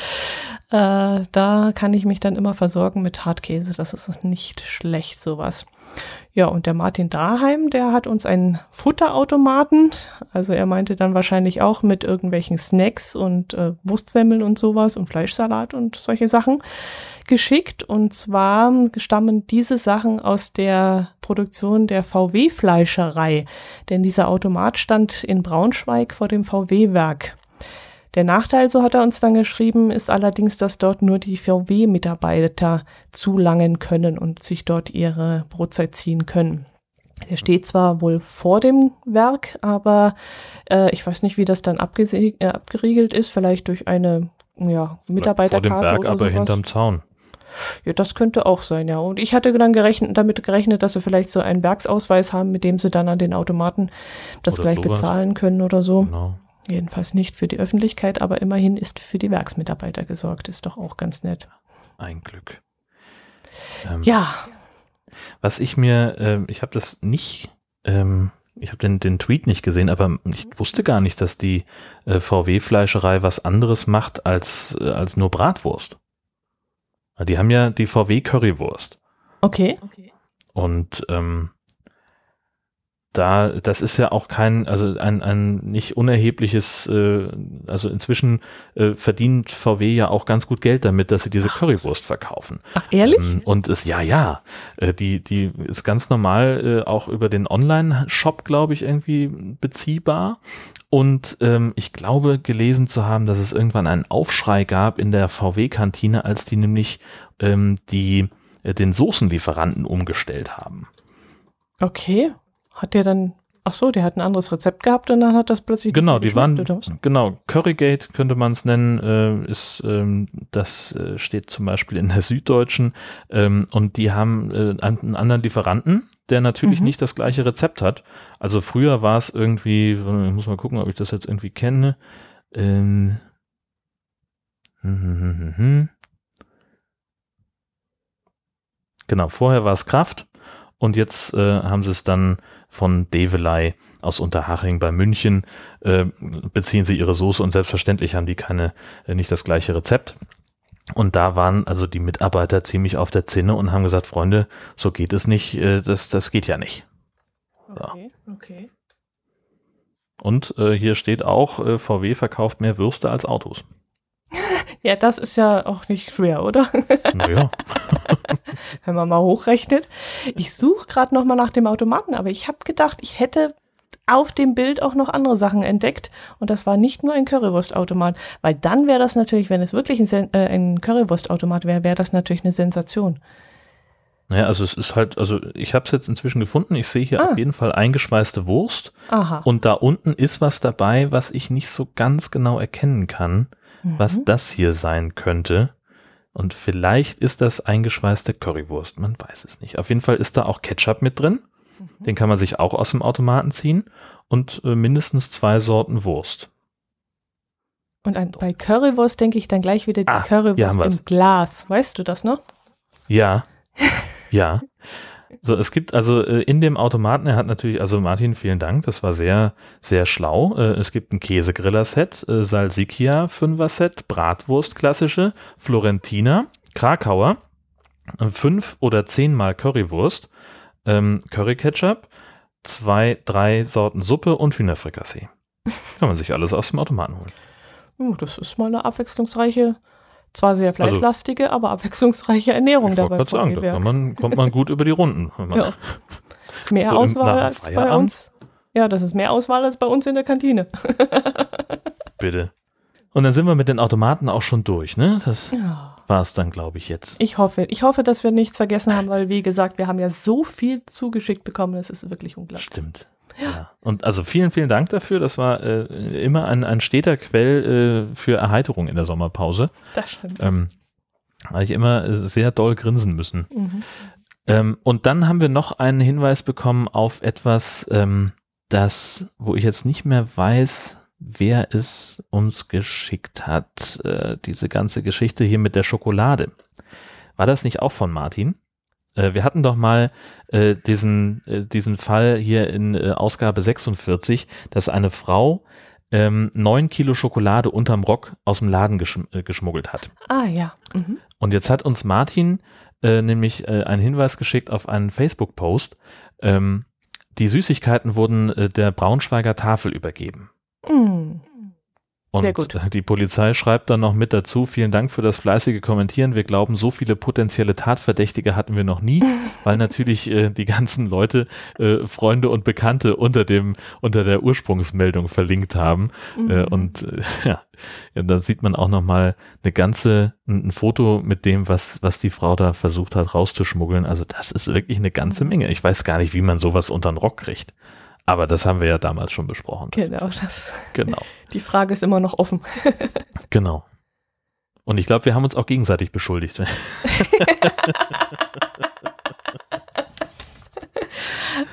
Äh, da kann ich mich dann immer versorgen mit Hartkäse. Das ist nicht schlecht, sowas. Ja, und der Martin Daheim, der hat uns einen Futterautomaten, also er meinte dann wahrscheinlich auch mit irgendwelchen Snacks und äh, Wurstsemmeln und sowas und Fleischsalat und solche Sachen geschickt. Und zwar stammen diese Sachen aus der Produktion der VW-Fleischerei, denn dieser Automat stand in Braunschweig vor dem VW-Werk. Der Nachteil, so hat er uns dann geschrieben, ist allerdings, dass dort nur die VW-Mitarbeiter zulangen können und sich dort ihre Brotzeit ziehen können. Der steht zwar wohl vor dem Werk, aber äh, ich weiß nicht, wie das dann abgese- äh, abgeriegelt ist, vielleicht durch eine ja, Vor dem Mitarbeiterkarte Berg, oder aber sowas. hinterm Zaun. Ja, das könnte auch sein, ja. Und ich hatte dann gerechnet, damit gerechnet, dass sie vielleicht so einen Werksausweis haben, mit dem sie dann an den Automaten das Oder gleich sowas. bezahlen können oder so. Genau. Jedenfalls nicht für die Öffentlichkeit, aber immerhin ist für die Werksmitarbeiter gesorgt. Ist doch auch ganz nett. Ein Glück. Ähm, Ja, Was ich mir, ähm, ich habe das nicht, ähm, ich habe den, den Tweet nicht gesehen, aber ich wusste gar nicht, dass die äh, VW-Fleischerei was anderes macht als, äh, als nur Bratwurst. Ja, Die haben ja die VW-Currywurst. okay. Und ähm, da, das ist ja auch kein, also ein, ein nicht unerhebliches, äh, also inzwischen äh, verdient VW ja auch ganz gut Geld damit, dass sie diese Currywurst verkaufen. Ach, ehrlich? Ähm, Und es, ja, ja, äh, die, die ist ganz normal äh, auch über den Online-Shop, glaube ich, irgendwie beziehbar. Und ähm, ich glaube, gelesen zu haben, dass es irgendwann einen Aufschrei gab in der VW-Kantine, als die nämlich ähm, die, äh, den Soßenlieferanten umgestellt haben. Okay. Hat der dann, ach so, der hat ein anderes Rezept gehabt und dann hat das plötzlich. Genau, die waren, genau, Currygate könnte man es nennen, äh, ist, ähm, das äh, steht zum Beispiel in der Süddeutschen ähm, und die haben äh, einen, anderen Lieferanten, der natürlich Mhm. nicht das gleiche Rezept hat. Also früher war es irgendwie, ich muss mal gucken, ob ich das jetzt irgendwie kenne. Ähm, hm, hm, hm, hm, hm. Genau, vorher war es Kraft und jetzt äh, haben sie es dann von Develei aus Unterhaching bei München äh, beziehen sie ihre Soße und selbstverständlich haben die keine, äh, nicht das gleiche Rezept. Und da waren also die Mitarbeiter ziemlich auf der Zinne und haben gesagt, Freunde, so geht es nicht, äh, das, das geht ja nicht. Okay, okay. Und äh, hier steht auch, äh, VW verkauft mehr Würste als Autos. Ja, das ist ja auch nicht schwer, oder? Naja, Wenn man mal hochrechnet. Ich suche gerade noch mal nach dem Automaten, aber ich habe gedacht, ich hätte auf dem Bild auch noch andere Sachen entdeckt und das war nicht nur ein Currywurstautomat, weil dann wäre das natürlich, wenn es wirklich ein, Sen äh, ein Currywurstautomat wäre, wäre das natürlich eine Sensation. naja, also es ist halt, also ich habe es jetzt inzwischen gefunden. Ich sehe hier Ah. auf jeden Fall eingeschweißte Wurst Aha. und da unten ist was dabei, was ich nicht so ganz genau erkennen kann. Was Mhm. das hier sein könnte. Und vielleicht ist das eingeschweißte Currywurst, man weiß es nicht. Auf jeden Fall ist da auch Ketchup mit drin. Mhm. Den kann man sich auch aus dem Automaten ziehen. Und äh, mindestens zwei Sorten Wurst. Und an, bei Currywurst denke ich dann gleich wieder die Ah, Currywurst im Glas. Weißt du das noch? Ja, ja. So, es gibt also äh, in dem Automaten, er hat natürlich, also Martin, vielen Dank, das war sehr, sehr schlau. Äh, es gibt ein Käsegriller-Set, äh, Salsicchia Fünfer-Set, Bratwurst klassische, Florentina, Krakauer, fünf oder zehnmal Currywurst, ähm, Curry-Ketchup, zwei, drei Sorten Suppe und Hühnerfrikassee. Kann man sich alles aus dem Automaten holen. Uh, das ist mal eine abwechslungsreiche, zwar sehr fleischlastige, also, aber abwechslungsreiche Ernährung ich dabei. Ich sagen, da man, kommt man gut über die Runden. ja. Das ist mehr so Auswahl als bei uns. Ja, das ist mehr Auswahl als bei uns in der Kantine. Bitte. Und dann sind wir mit den Automaten auch schon durch, ne? Das ja. war es dann, glaube ich, jetzt. Ich hoffe. Ich hoffe, dass wir nichts vergessen haben, weil, wie gesagt, wir haben ja so viel zugeschickt bekommen, das ist wirklich unglaublich. Stimmt. Ja. Und also vielen, vielen Dank dafür. Das war äh, immer ein, ein steter Quell äh, für Erheiterung in der Sommerpause. Das stimmt. Ähm, habe ich immer sehr doll grinsen müssen. Mhm. Ähm, und dann haben wir noch einen Hinweis bekommen auf etwas, ähm, das, wo ich jetzt nicht mehr weiß, wer es uns geschickt hat, äh, diese ganze Geschichte hier mit der Schokolade. War das nicht auch von Martin? Äh, wir hatten doch mal äh, diesen, äh, diesen Fall hier in äh, Ausgabe 46, dass eine Frau ähm, neun Kilo Schokolade unterm Rock aus dem Laden geschm äh, geschmuggelt hat. Ah ja. Mhm. Und jetzt hat uns Martin nämlich einen Hinweis geschickt auf einen Facebook-Post. Ähm, die Süßigkeiten wurden der Braunschweiger Tafel übergeben. Mm. Und die Polizei schreibt dann noch mit dazu, vielen Dank für das fleißige Kommentieren. Wir glauben, so viele potenzielle Tatverdächtige hatten wir noch nie, weil natürlich äh, die ganzen Leute, äh, Freunde und Bekannte unter dem, unter der Ursprungsmeldung verlinkt haben. Äh, mhm. Äh, und ja, ja, da sieht man auch nochmal eine ganze, ein, ein, Foto mit dem, was, was die Frau da versucht hat rauszuschmuggeln. Also das ist wirklich eine ganze mhm. Menge. Ich weiß gar nicht, wie man sowas unter den Rock kriegt. Aber das haben wir ja damals schon besprochen. Genau, das, genau. Die Frage ist immer noch offen. genau. Und ich glaube, wir haben uns auch gegenseitig beschuldigt.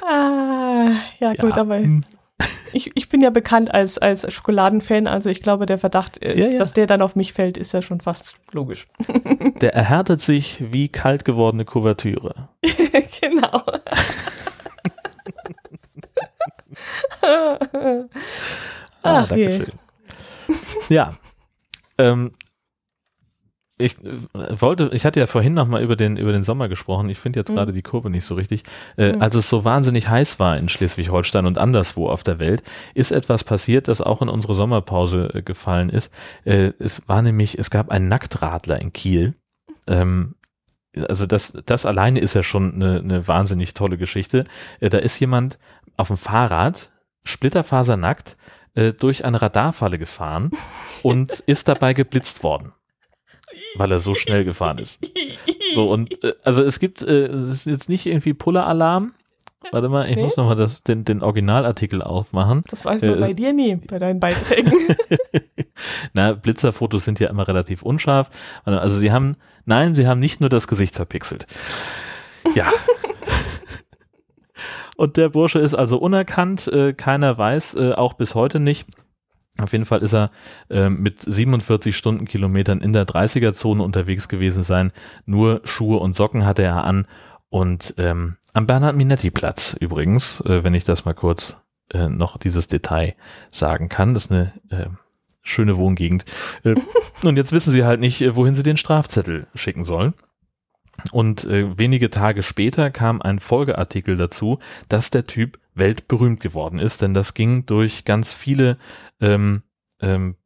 ah, ja, gut, ja. aber hm. ich, ich bin ja bekannt als, als Schokoladenfan, also ich glaube, der Verdacht, äh, ja, ja. dass der dann auf mich fällt, ist ja schon fast logisch. Der erhärtet sich wie kalt gewordene Kuvertüre. genau. ah, Ach danke schön. Ja. Ähm, ich äh, wollte, ich hatte ja vorhin noch mal über den, über den Sommer gesprochen. Ich finde jetzt mhm. gerade die Kurve nicht so richtig. Äh, mhm. Als es so wahnsinnig heiß war in Schleswig-Holstein und anderswo auf der Welt, ist etwas passiert, das auch in unsere Sommerpause äh, gefallen ist. Äh, es war nämlich, es gab einen Nacktradler in Kiel. Ähm, also das, das alleine ist ja schon eine, eine wahnsinnig tolle Geschichte. Äh, da ist jemand auf dem Fahrrad splitterfasernackt äh, durch eine Radarfalle gefahren und ist dabei geblitzt worden, weil er so schnell gefahren ist. So und äh, also es gibt, äh, es ist jetzt nicht irgendwie Puller-Alarm. Warte mal, ich nee. muss nochmal den, den Originalartikel aufmachen. Das weiß man äh, bei dir nie, bei deinen Beiträgen. Na, Blitzerfotos sind ja immer relativ unscharf. Also sie haben, nein, sie haben nicht nur das Gesicht verpixelt. Ja, und der Bursche ist also unerkannt, äh, keiner weiß, äh, auch bis heute nicht. Auf jeden Fall ist er äh, mit 47 Stundenkilometern in der 30er-Zone unterwegs gewesen sein. Nur Schuhe und Socken hatte er an. Und ähm, am Bernhard-Minetti-Platz übrigens, äh, wenn ich das mal kurz äh, noch dieses Detail sagen kann. Das ist eine äh, schöne Wohngegend. Äh, und jetzt wissen sie halt nicht, äh, wohin sie den Strafzettel schicken sollen. Und äh, wenige Tage später kam ein Folgeartikel dazu, dass der Typ weltberühmt geworden ist, denn das ging durch ganz viele ähm, ähm,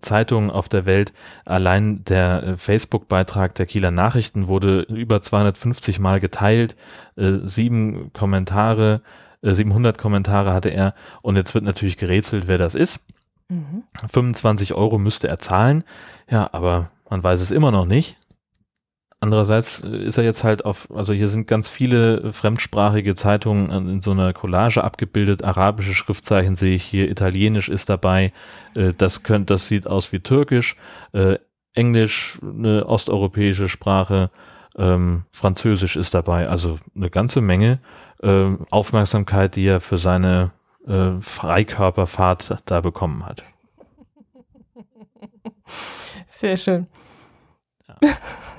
Zeitungen auf der Welt. Allein der äh, Facebook-Beitrag der Kieler Nachrichten wurde über 250 Mal geteilt, äh, sieben Kommentare, äh, 700 Kommentare hatte er und jetzt wird natürlich gerätselt, wer das ist. Mhm. 25 Euro müsste er zahlen, ja, aber man weiß es immer noch nicht. Andererseits äh, ist er jetzt halt auf, also hier sind ganz viele fremdsprachige Zeitungen in so einer Collage abgebildet. Arabische Schriftzeichen sehe ich hier, Italienisch ist dabei. Äh, das könnte, das sieht aus wie Türkisch. Äh, Englisch, eine osteuropäische Sprache. Ähm, Französisch ist dabei. Also eine ganze Menge Aufmerksamkeit, die er für seine Freikörperfahrt da bekommen hat. Sehr schön. Ja.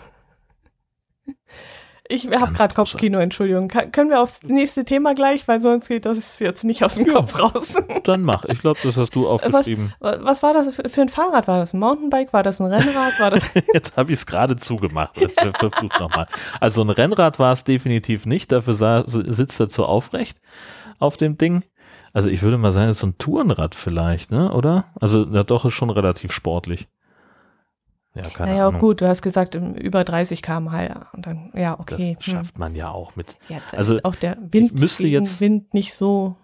Ich habe gerade Kopfkino, Entschuldigung. Kann, können wir aufs nächste Thema gleich, weil sonst geht das jetzt nicht aus dem ja, Kopf raus. Dann mach. Ich glaube, das hast du aufgeschrieben. Was, was war das für ein Fahrrad? War das ein Mountainbike? War das ein Rennrad? War das jetzt habe ich es gerade zugemacht. Verflucht nochmal. Also ein Rennrad war es definitiv nicht. Dafür sah, sitzt er zu aufrecht auf dem Ding. Also ich würde mal sagen, das ist so ein Tourenrad vielleicht, ne? Oder? Also ja, doch ist schon relativ sportlich. Ja, keine naja, Ahnung. gut, du hast gesagt über 30 km/h. Und dann, ja, okay. Das hm. schafft man ja auch mit. Ja, also auch der Wind, müsste jetzt, Wind nicht so.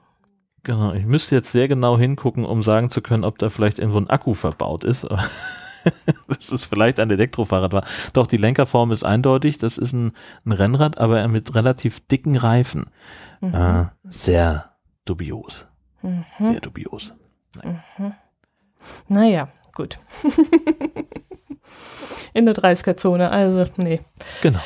Genau, ich müsste jetzt sehr genau hingucken, um sagen zu können, ob da vielleicht irgendwo ein Akku verbaut ist. das ist vielleicht ein Elektrofahrrad war. Doch, die Lenkerform ist eindeutig. Das ist ein, ein Rennrad, aber mit relativ dicken Reifen. Mhm. Äh, sehr dubios. Mhm. Sehr dubios. Mhm. naja gut. In der 30er-Zone, also nee. Genau.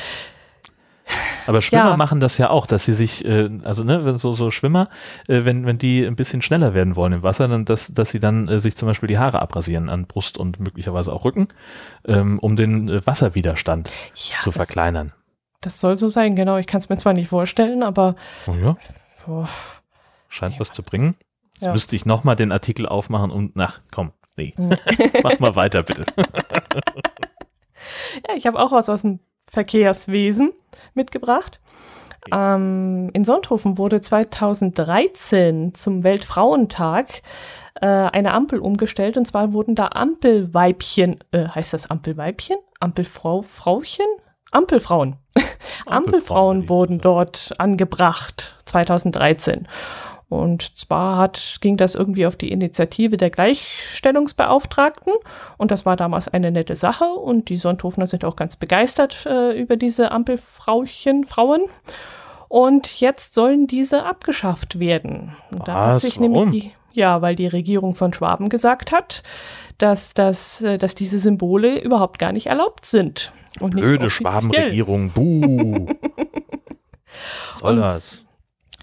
Aber Schwimmer ja. machen das ja auch, dass sie sich, äh, also ne, wenn so, so Schwimmer, äh, wenn, wenn die ein bisschen schneller werden wollen im Wasser, dann dass, dass sie dann äh, sich zum Beispiel die Haare abrasieren an Brust und möglicherweise auch Rücken, ähm, um den äh, Wasserwiderstand ja, zu verkleinern. Das, das soll so sein, genau. Ich kann es mir zwar nicht vorstellen, aber. Oh ja. Boah. Scheint was zu bringen. Jetzt müsste ich nochmal den Artikel aufmachen und, nach, komm, nee, mach mal weiter bitte. ja, ich habe auch was aus dem Verkehrswesen mitgebracht. Ähm, in Sonthofen wurde 2013 zum Weltfrauentag äh, eine Ampel umgestellt und zwar wurden da Ampelweibchen, äh, heißt das Ampelweibchen? Ampelfrau, Frauchen? Ampelfrauen. Ampelfrauen wurden dort angebracht 2013. Und zwar hat, ging das irgendwie auf die Initiative der Gleichstellungsbeauftragten und das war damals eine nette Sache und die Sonthofener sind auch ganz begeistert äh, über diese Ampelfrauchen, Frauen. Und jetzt sollen diese abgeschafft werden. Und da hat sich warum? nämlich die, ja, weil die Regierung von Schwaben gesagt hat, dass, das, äh, dass diese Symbole überhaupt gar nicht erlaubt sind. Und Blöde Schwabenregierung, buh. Was soll das?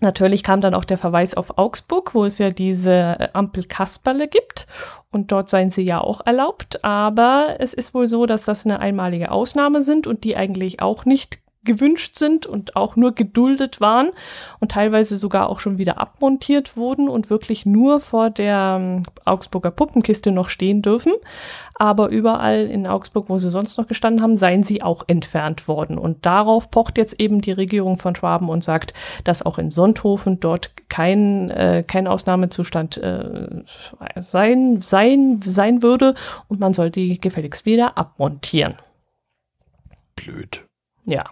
Natürlich kam dann auch der Verweis auf Augsburg, wo es ja diese äh, Ampel Kasperle gibt. Und dort seien sie ja auch erlaubt. Aber es ist wohl so, dass das eine einmalige Ausnahme sind und die eigentlich auch nicht gewünscht sind und auch nur geduldet waren und teilweise sogar auch schon wieder abmontiert wurden und wirklich nur vor der ähm, Augsburger Puppenkiste noch stehen dürfen. Aber überall in Augsburg, wo sie sonst noch gestanden haben, seien sie auch entfernt worden. Und darauf pocht jetzt eben die Regierung von Schwaben und sagt, dass auch in Sonthofen dort kein, äh, kein Ausnahmezustand äh, sein, sein, sein würde und man soll die gefälligst wieder abmontieren. Blöd. Ja,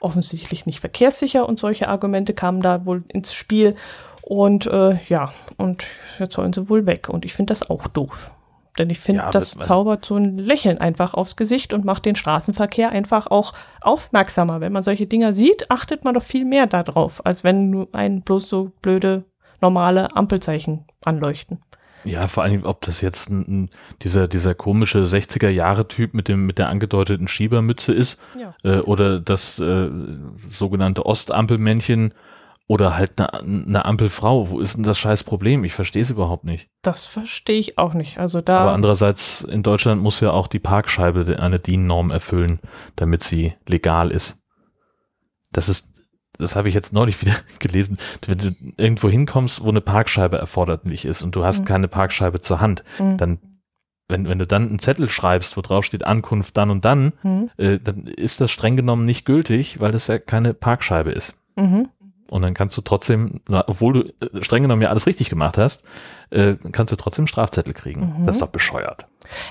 offensichtlich nicht verkehrssicher und solche Argumente kamen da wohl ins Spiel. Und äh, ja, und jetzt sollen sie wohl weg. Und ich finde das auch doof. Denn ich finde, ja, das zaubert so ein Lächeln einfach aufs Gesicht und macht den Straßenverkehr einfach auch aufmerksamer. Wenn man solche Dinger sieht, achtet man doch viel mehr darauf, als wenn nur ein bloß so blöde normale Ampelzeichen anleuchten. Ja, vor allem, ob das jetzt ein, ein, dieser, dieser komische 60er-Jahre-Typ mit dem, mit der angedeuteten Schiebermütze ist, ja. äh, oder das äh, sogenannte Ostampelmännchen oder halt eine, eine Ampelfrau. Wo ist denn das scheiß Problem? Ich verstehe es überhaupt nicht. Das verstehe ich auch nicht. Also da. Aber andererseits, in Deutschland muss ja auch die Parkscheibe eine DIN-Norm erfüllen, damit sie legal ist. Das ist das habe ich jetzt neulich wieder gelesen, wenn du irgendwo hinkommst, wo eine Parkscheibe erforderlich ist und du hast mhm. keine Parkscheibe zur Hand, mhm. dann wenn, wenn du dann einen Zettel schreibst, wo drauf steht Ankunft dann und dann, mhm. äh, dann ist das streng genommen nicht gültig, weil das ja keine Parkscheibe ist. Mhm. Und dann kannst du trotzdem, obwohl du äh, streng genommen ja alles richtig gemacht hast, äh, kannst du trotzdem Strafzettel kriegen. Mhm. Das ist doch bescheuert.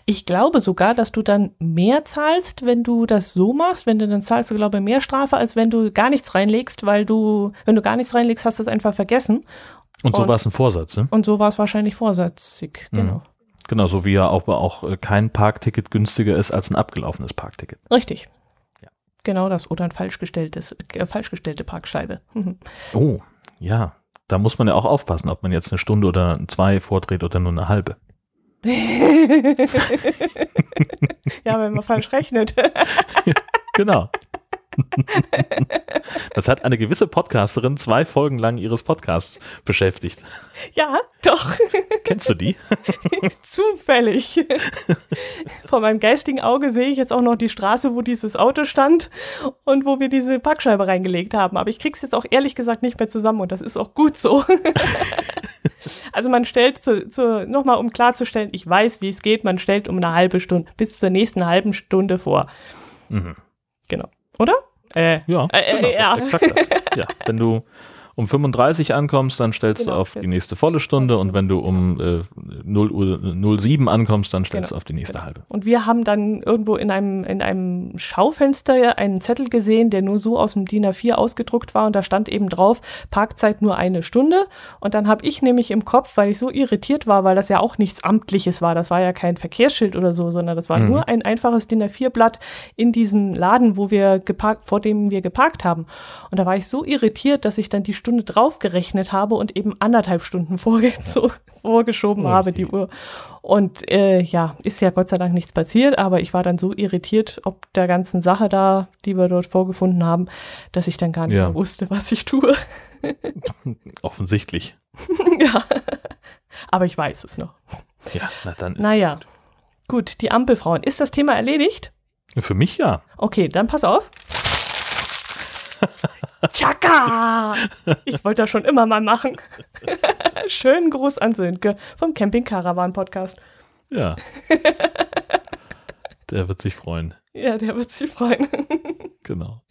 Ich glaube sogar, dass du dann mehr zahlst, wenn du das so machst. Wenn du dann zahlst du, glaube ich, mehr Strafe, als wenn du gar nichts reinlegst, weil du, wenn du gar nichts reinlegst, hast du es einfach vergessen. Und so war es ein Vorsatz, ne? Und so war es wahrscheinlich vorsätzig, mhm. genau. Mhm. Genau, so wie ja auch, auch äh, kein Parkticket günstiger ist als ein abgelaufenes Parkticket. Richtig. Genau das. Oder ein falsch gestelltes, äh, falsch gestellte Parkscheibe. oh, ja. Da muss man ja auch aufpassen, ob man jetzt eine Stunde oder zwei vordreht oder nur eine halbe. ja, wenn man falsch rechnet. genau. Das hat eine gewisse Podcasterin zwei Folgen lang ihres Podcasts beschäftigt. Ja, doch. Kennst du die? Zufällig. Vor meinem geistigen Auge sehe ich jetzt auch noch die Straße, wo dieses Auto stand und wo wir diese Packscheibe reingelegt haben. Aber ich krieg's jetzt auch ehrlich gesagt nicht mehr zusammen und das ist auch gut so. Also man stellt, zu, zu, nochmal um klarzustellen, ich weiß, wie es geht, man stellt um eine halbe Stunde, bis zur nächsten halben Stunde vor. Mhm. Genau. Oder? Äh, ja, äh, äh, genau, ja. exakt das. Ja, wenn du um 35 ankommst, dann stellst genau, du auf die nächste volle Stunde und wenn du um äh, 0 Uhr 07 ankommst, dann stellst genau. du auf die nächste halbe. Und wir haben dann irgendwo in einem, in einem Schaufenster einen Zettel gesehen, der nur so aus dem DIN A4 ausgedruckt war und da stand eben drauf, Parkzeit nur eine Stunde. Und dann habe ich nämlich im Kopf, weil ich so irritiert war, weil das ja auch nichts Amtliches war, das war ja kein Verkehrsschild oder so, sondern das war mhm. nur ein einfaches DIN A4-Blatt in diesem Laden, wo wir geparkt, vor dem wir geparkt haben. Und da war ich so irritiert, dass ich dann die Stunde draufgerechnet habe und eben anderthalb Stunden vorgeschoben okay. habe, die Uhr. Und äh, ja, ist ja Gott sei Dank nichts passiert, aber ich war dann so irritiert, ob der ganzen Sache da, die wir dort vorgefunden haben, dass ich dann gar nicht ja. mehr wusste, was ich tue. Offensichtlich. ja. Aber ich weiß es noch. Ja, na dann ist Naja. Gut. gut, die Ampelfrauen. Ist das Thema erledigt? Für mich ja. Okay, dann pass auf. Chaka! Ich wollte das schon immer mal machen. Schönen Gruß an Sönke vom Camping Caravan Podcast. Ja. Der wird sich freuen. Ja, der wird sich freuen. Genau.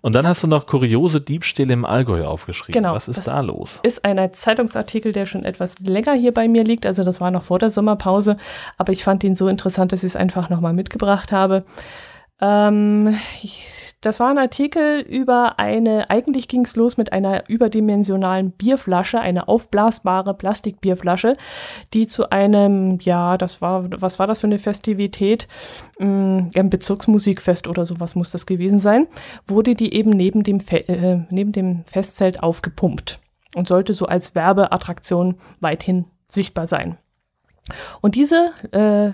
Und dann hast du noch kuriose Diebstähle im Allgäu aufgeschrieben. Genau. Was ist da los? Ist ein Zeitungsartikel, der schon etwas länger hier bei mir liegt. Also das war noch vor der Sommerpause. Aber ich fand ihn so interessant, dass ich es einfach nochmal mitgebracht habe. Ähm, ich, das war ein Artikel über eine, eigentlich ging es los mit einer überdimensionalen Bierflasche, eine aufblasbare Plastikbierflasche, die zu einem, ja, das war, was war das für eine Festivität? Ähm, ein Bezirksmusikfest oder sowas muss das gewesen sein, wurde die eben neben dem, Fe äh, neben dem Festzelt aufgepumpt und sollte so als Werbeattraktion weithin sichtbar sein. Und diese äh,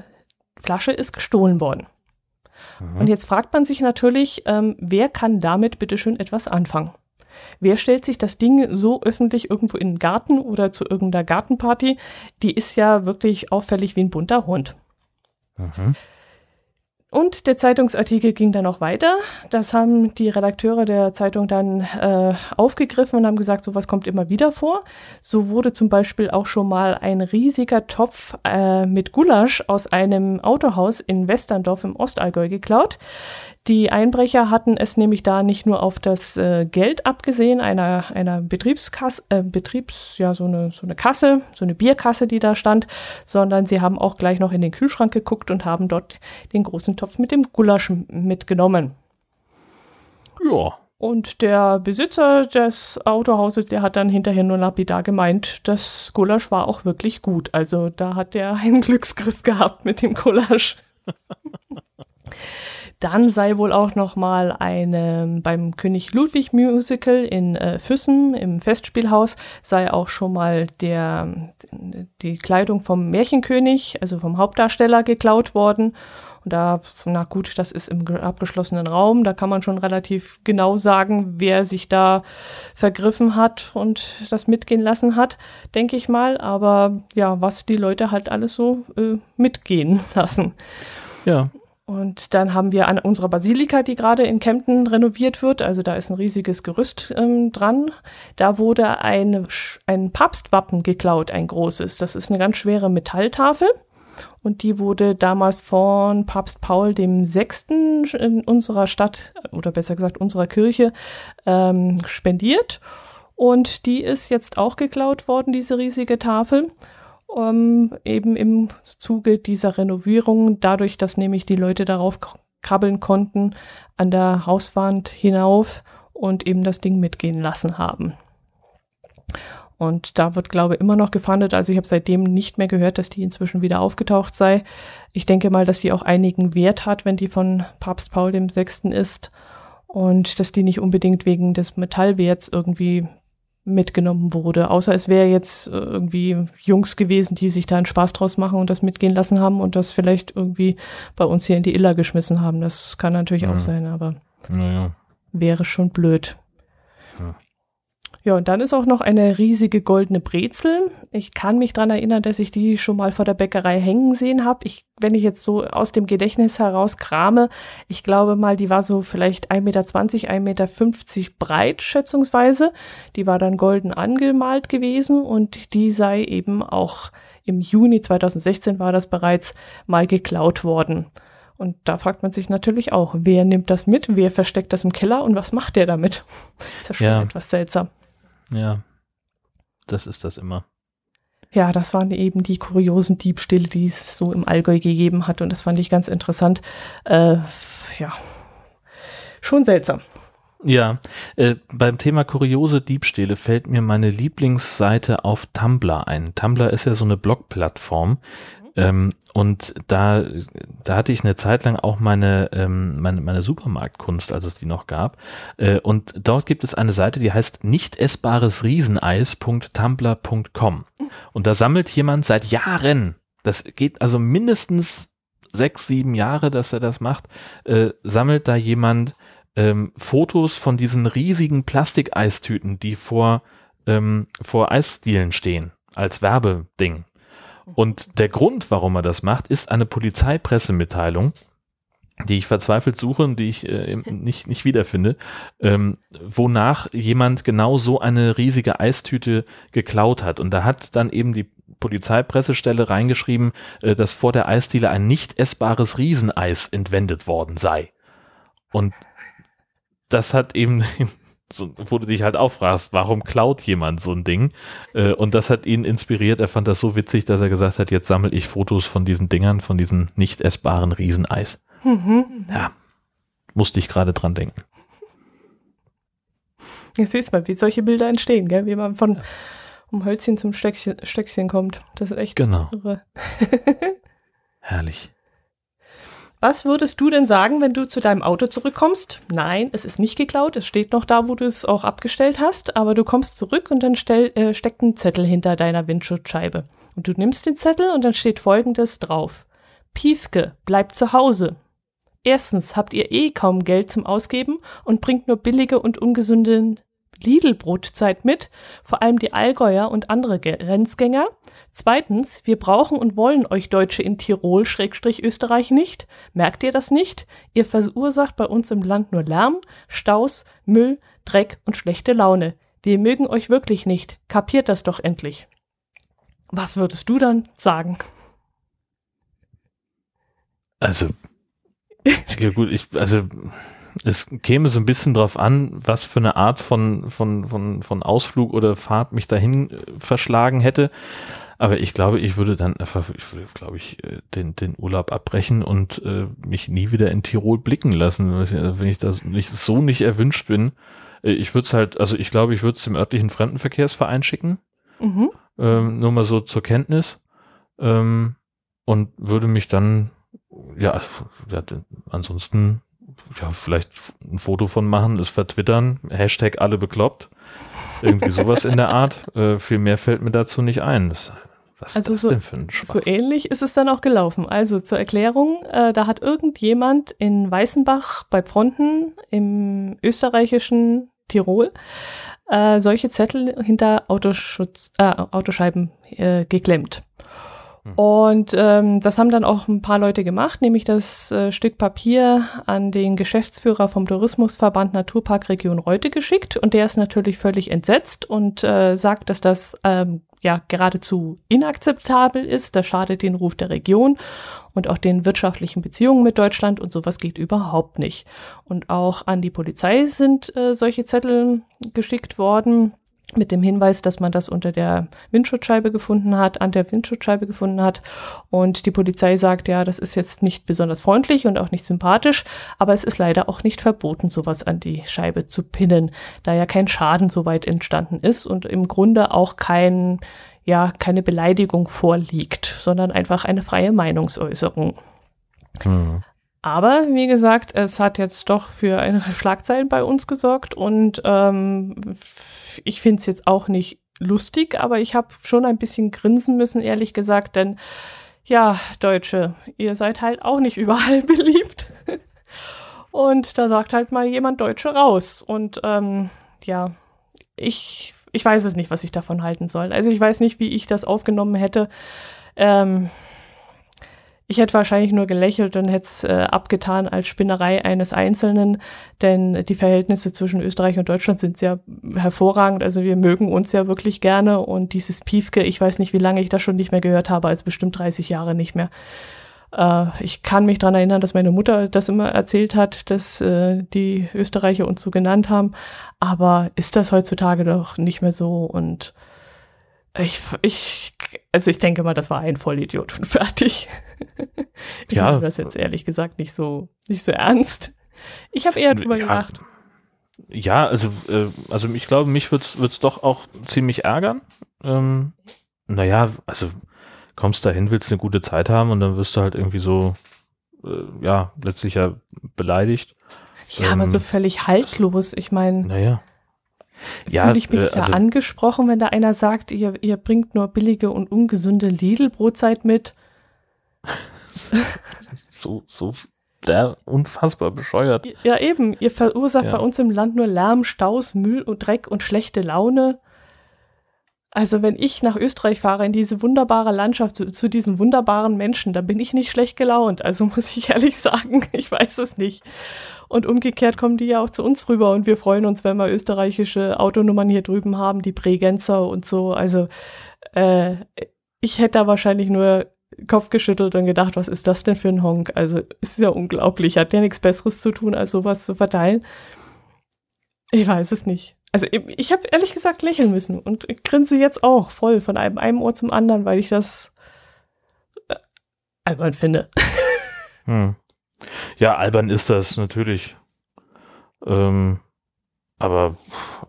Flasche ist gestohlen worden. Mhm. Und jetzt fragt man sich natürlich, ähm, wer kann damit bitteschön etwas anfangen? Wer stellt sich das Ding so öffentlich irgendwo in den Garten oder zu irgendeiner Gartenparty? Die ist ja wirklich auffällig wie ein bunter Hund. Mhm. Und der Zeitungsartikel ging dann noch weiter. Das haben die Redakteure der Zeitung dann äh, aufgegriffen und haben gesagt, sowas kommt immer wieder vor. So wurde zum Beispiel auch schon mal ein riesiger Topf äh, mit Gulasch aus einem Autohaus in Westerndorf im Ostallgäu geklaut. Die Einbrecher hatten es nämlich da nicht nur auf das äh, Geld abgesehen, einer, einer Betriebskasse, äh, Betriebs, ja, so eine, so eine Kasse, so eine Bierkasse, die da stand, sondern sie haben auch gleich noch in den Kühlschrank geguckt und haben dort den großen Topf mit dem Gulasch mitgenommen. Ja. Und der Besitzer des Autohauses, der hat dann hinterher nur lapidar gemeint, das Gulasch war auch wirklich gut. Also da hat der einen Glücksgriff gehabt mit dem Gulasch. Dann sei wohl auch noch mal eine beim König Ludwig Musical in äh, Füssen im Festspielhaus sei auch schon mal der die Kleidung vom Märchenkönig, also vom Hauptdarsteller geklaut worden. Und da, na gut, das ist im abgeschlossenen Raum, da kann man schon relativ genau sagen, wer sich da vergriffen hat und das mitgehen lassen hat, denke ich mal. Aber ja, was die Leute halt alles so äh, mitgehen lassen. Ja. Und dann haben wir an unserer Basilika, die gerade in Kempten renoviert wird, also da ist ein riesiges Gerüst ähm, dran. Da wurde ein, ein Papstwappen geklaut, ein großes. Das ist eine ganz schwere Metalltafel. Und die wurde damals von Papst Paul dem Sechsten in unserer Stadt, oder besser gesagt unserer Kirche, ähm, spendiert. Und die ist jetzt auch geklaut worden, diese riesige Tafel ähm, eben im Zuge dieser Renovierung, dadurch, dass nämlich die Leute darauf krabbeln konnten, an der Hauswand hinauf und eben das Ding mitgehen lassen haben. Und da wird, glaube ich, immer noch gefahndet. Also ich habe seitdem nicht mehr gehört, dass die inzwischen wieder aufgetaucht sei. Ich denke mal, dass die auch einigen Wert hat, wenn die von Papst Paul VI. ist. Und dass die nicht unbedingt wegen des Metallwerts irgendwie mitgenommen wurde. Außer es wäre jetzt äh, irgendwie Jungs gewesen, die sich da einen Spaß draus machen und das mitgehen lassen haben und das vielleicht irgendwie bei uns hier in die Iller geschmissen haben. Das kann natürlich ja. auch sein, aber ja. wäre schon blöd. Ja. Ja, und dann ist auch noch eine riesige goldene Brezel. Ich kann mich dran erinnern, dass ich die schon mal vor der Bäckerei hängen sehen habe. Ich, wenn ich jetzt so aus dem Gedächtnis heraus krame, ich glaube mal, die war so vielleicht 1,20 Meter, 1,50 Meter breit, schätzungsweise. Die war dann golden angemalt gewesen und die sei eben auch im Juni 2016 war das bereits mal geklaut worden. Und da fragt man sich natürlich auch, wer nimmt das mit, wer versteckt das im Keller und was macht der damit? ist ja schon ja. etwas seltsam. Ja, das ist das immer. Ja, das waren eben die kuriosen Diebstähle, die es so im Allgäu gegeben hat. Und das fand ich ganz interessant. Äh, ja, schon seltsam. Ja, äh, beim Thema kuriose Diebstähle fällt mir meine Lieblingsseite auf Tumblr ein. Tumblr ist ja so eine Blogplattform. Ähm, und da, da hatte ich eine Zeit lang auch meine, ähm, meine, meine Supermarktkunst, als es die noch gab. Äh, und dort gibt es eine Seite, die heißt nicht essbares Rieseneis.tumblr.com. Und da sammelt jemand seit Jahren, das geht also mindestens sechs, sieben Jahre, dass er das macht, äh, sammelt da jemand ähm, Fotos von diesen riesigen Plastikeistüten, die vor, ähm, vor Eisdielen stehen, als Werbeding. Und der Grund, warum er das macht, ist eine Polizeipressemitteilung, die ich verzweifelt suche und die ich äh, nicht, nicht wiederfinde, ähm, wonach jemand genau so eine riesige Eistüte geklaut hat. Und da hat dann eben die Polizeipressestelle reingeschrieben, äh, dass vor der Eisdiele ein nicht essbares Rieseneis entwendet worden sei. Und das hat eben, so, wo du dich halt auch fragst, warum klaut jemand so ein Ding? Äh, und das hat ihn inspiriert. Er fand das so witzig, dass er gesagt hat, jetzt sammle ich Fotos von diesen Dingern, von diesen nicht essbaren Rieseneis. Mhm. Ja, musste ich gerade dran denken. Jetzt siehst du mal, wie solche Bilder entstehen, gell? wie man von um Hölzchen zum Stöckchen, Stöckchen kommt. Das ist echt genau. irre. Herrlich. Was würdest du denn sagen, wenn du zu deinem Auto zurückkommst? Nein, es ist nicht geklaut, es steht noch da, wo du es auch abgestellt hast, aber du kommst zurück und dann stell, äh, steckt ein Zettel hinter deiner Windschutzscheibe. Und du nimmst den Zettel und dann steht folgendes drauf. Piefke, bleib zu Hause. Erstens habt ihr eh kaum Geld zum Ausgeben und bringt nur billige und ungesunde Lidl-Brotzeit mit, vor allem die Allgäuer und andere Grenzgänger. Zweitens, wir brauchen und wollen euch Deutsche in Tirol, Schrägstrich Österreich nicht. Merkt ihr das nicht? Ihr verursacht bei uns im Land nur Lärm, Staus, Müll, Dreck und schlechte Laune. Wir mögen euch wirklich nicht. Kapiert das doch endlich. Was würdest du dann sagen? Also, ja gut, ich, also es käme so ein bisschen drauf an, was für eine Art von, von, von, von Ausflug oder Fahrt mich dahin äh, verschlagen hätte. Aber ich glaube, ich würde dann einfach, ich würde, glaube ich, äh, den, den Urlaub abbrechen und äh, mich nie wieder in Tirol blicken lassen, wenn ich das nicht, so nicht erwünscht bin. Äh, ich würde es halt, also ich glaube, ich würde es dem örtlichen Fremdenverkehrsverein schicken. Mhm. Ähm, nur mal so zur Kenntnis. Ähm, und würde mich dann, ja ansonsten ja, vielleicht ein Foto von machen, es vertwittern, Hashtag alle bekloppt. Irgendwie sowas in der Art. Äh, viel mehr fällt mir dazu nicht ein. Das, was also ist das so, denn für ein Schwachsinn? So ähnlich ist es dann auch gelaufen. Also zur Erklärung, äh, da hat irgendjemand in Weißenbach bei Fronten im österreichischen Tirol äh, solche Zettel hinter Autoschutz, äh, Autoscheiben äh, geklemmt. Hm. Und ähm, das haben dann auch ein paar Leute gemacht, nämlich das äh, Stück Papier an den Geschäftsführer vom Tourismusverband Naturpark Region Reute geschickt. Und der ist natürlich völlig entsetzt und äh, sagt, dass das ähm, ja geradezu inakzeptabel ist. Das schadet den Ruf der Region und auch den wirtschaftlichen Beziehungen mit Deutschland und sowas geht überhaupt nicht. Und auch an die Polizei sind äh, solche Zettel geschickt worden mit dem Hinweis, dass man das unter der Windschutzscheibe gefunden hat, an der Windschutzscheibe gefunden hat. Und die Polizei sagt, ja, das ist jetzt nicht besonders freundlich und auch nicht sympathisch, aber es ist leider auch nicht verboten, sowas an die Scheibe zu pinnen, da ja kein Schaden so weit entstanden ist und im Grunde auch kein, ja, keine Beleidigung vorliegt, sondern einfach eine freie Meinungsäußerung. Mhm. Aber wie gesagt, es hat jetzt doch für eine Schlagzeilen bei uns gesorgt und ähm, ich finde es jetzt auch nicht lustig, aber ich habe schon ein bisschen grinsen müssen, ehrlich gesagt, denn ja, Deutsche, ihr seid halt auch nicht überall beliebt. und da sagt halt mal jemand Deutsche raus. Und ähm, ja, ich, ich weiß es nicht, was ich davon halten soll. Also ich weiß nicht, wie ich das aufgenommen hätte. Ähm, ich hätte wahrscheinlich nur gelächelt und hätte es äh, abgetan als Spinnerei eines Einzelnen, denn die Verhältnisse zwischen Österreich und Deutschland sind sehr hervorragend. Also wir mögen uns ja wirklich gerne und dieses Piefke, ich weiß nicht, wie lange ich das schon nicht mehr gehört habe, also bestimmt 30 Jahre nicht mehr. Äh, ich kann mich dran erinnern, dass meine Mutter das immer erzählt hat, dass äh, die Österreicher uns so genannt haben. Aber ist das heutzutage doch nicht mehr so und ich, ich, also ich denke mal, das war ein Vollidiot und fertig. ich ja. habe das jetzt ehrlich gesagt nicht so, nicht so ernst. Ich habe eher drüber ja. gedacht. Ja, also, äh, also ich glaube, mich wird's wird's doch auch ziemlich ärgern. Ähm, naja, also kommst dahin, willst eine gute Zeit haben und dann wirst du halt irgendwie so, äh, ja, letztlich ja beleidigt. Ja, ähm, aber so völlig haltlos. Ich meine. Naja. Ja, Fühle ich mich äh, also, da angesprochen, wenn da einer sagt, ihr, ihr bringt nur billige und ungesunde Lidl-Brotzeit mit? so, so der unfassbar bescheuert. Ja, eben. Ihr verursacht ja. bei uns im Land nur Lärm, Staus, Müll und Dreck und schlechte Laune. Also wenn ich nach Österreich fahre, in diese wunderbare Landschaft, zu, zu diesen wunderbaren Menschen, da bin ich nicht schlecht gelaunt. Also muss ich ehrlich sagen, ich weiß es nicht. Und umgekehrt kommen die ja auch zu uns rüber und wir freuen uns, wenn wir österreichische Autonummern hier drüben haben, die Bregenzer und so. Also äh, ich hätte da wahrscheinlich nur Kopf geschüttelt und gedacht, was ist das denn für ein Honk? Also ist ja unglaublich, hat ja nichts Besseres zu tun, als sowas zu verteilen. Ich weiß es nicht. Also ich habe ehrlich gesagt lächeln müssen und grinse jetzt auch voll von einem, einem Ohr zum anderen, weil ich das äh, albern finde. Hm. Ja, albern ist das natürlich. Ähm, aber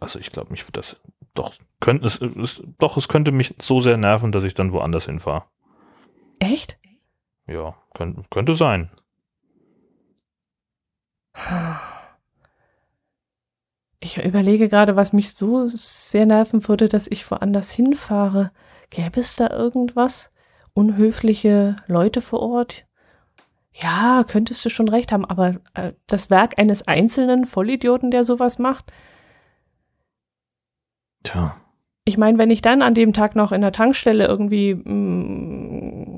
also ich glaube, mich würde das doch könnte es, es doch es könnte mich so sehr nerven, dass ich dann woanders hinfahre. Echt? Ja, könnt, könnte sein. Ich überlege gerade, was mich so sehr nerven würde, dass ich woanders hinfahre. Gäbe es da irgendwas? Unhöfliche Leute vor Ort? Ja, könntest du schon recht haben, aber äh, das Werk eines einzelnen Vollidioten, der sowas macht? Tja. Ich meine, wenn ich dann an dem Tag noch in der Tankstelle irgendwie mm,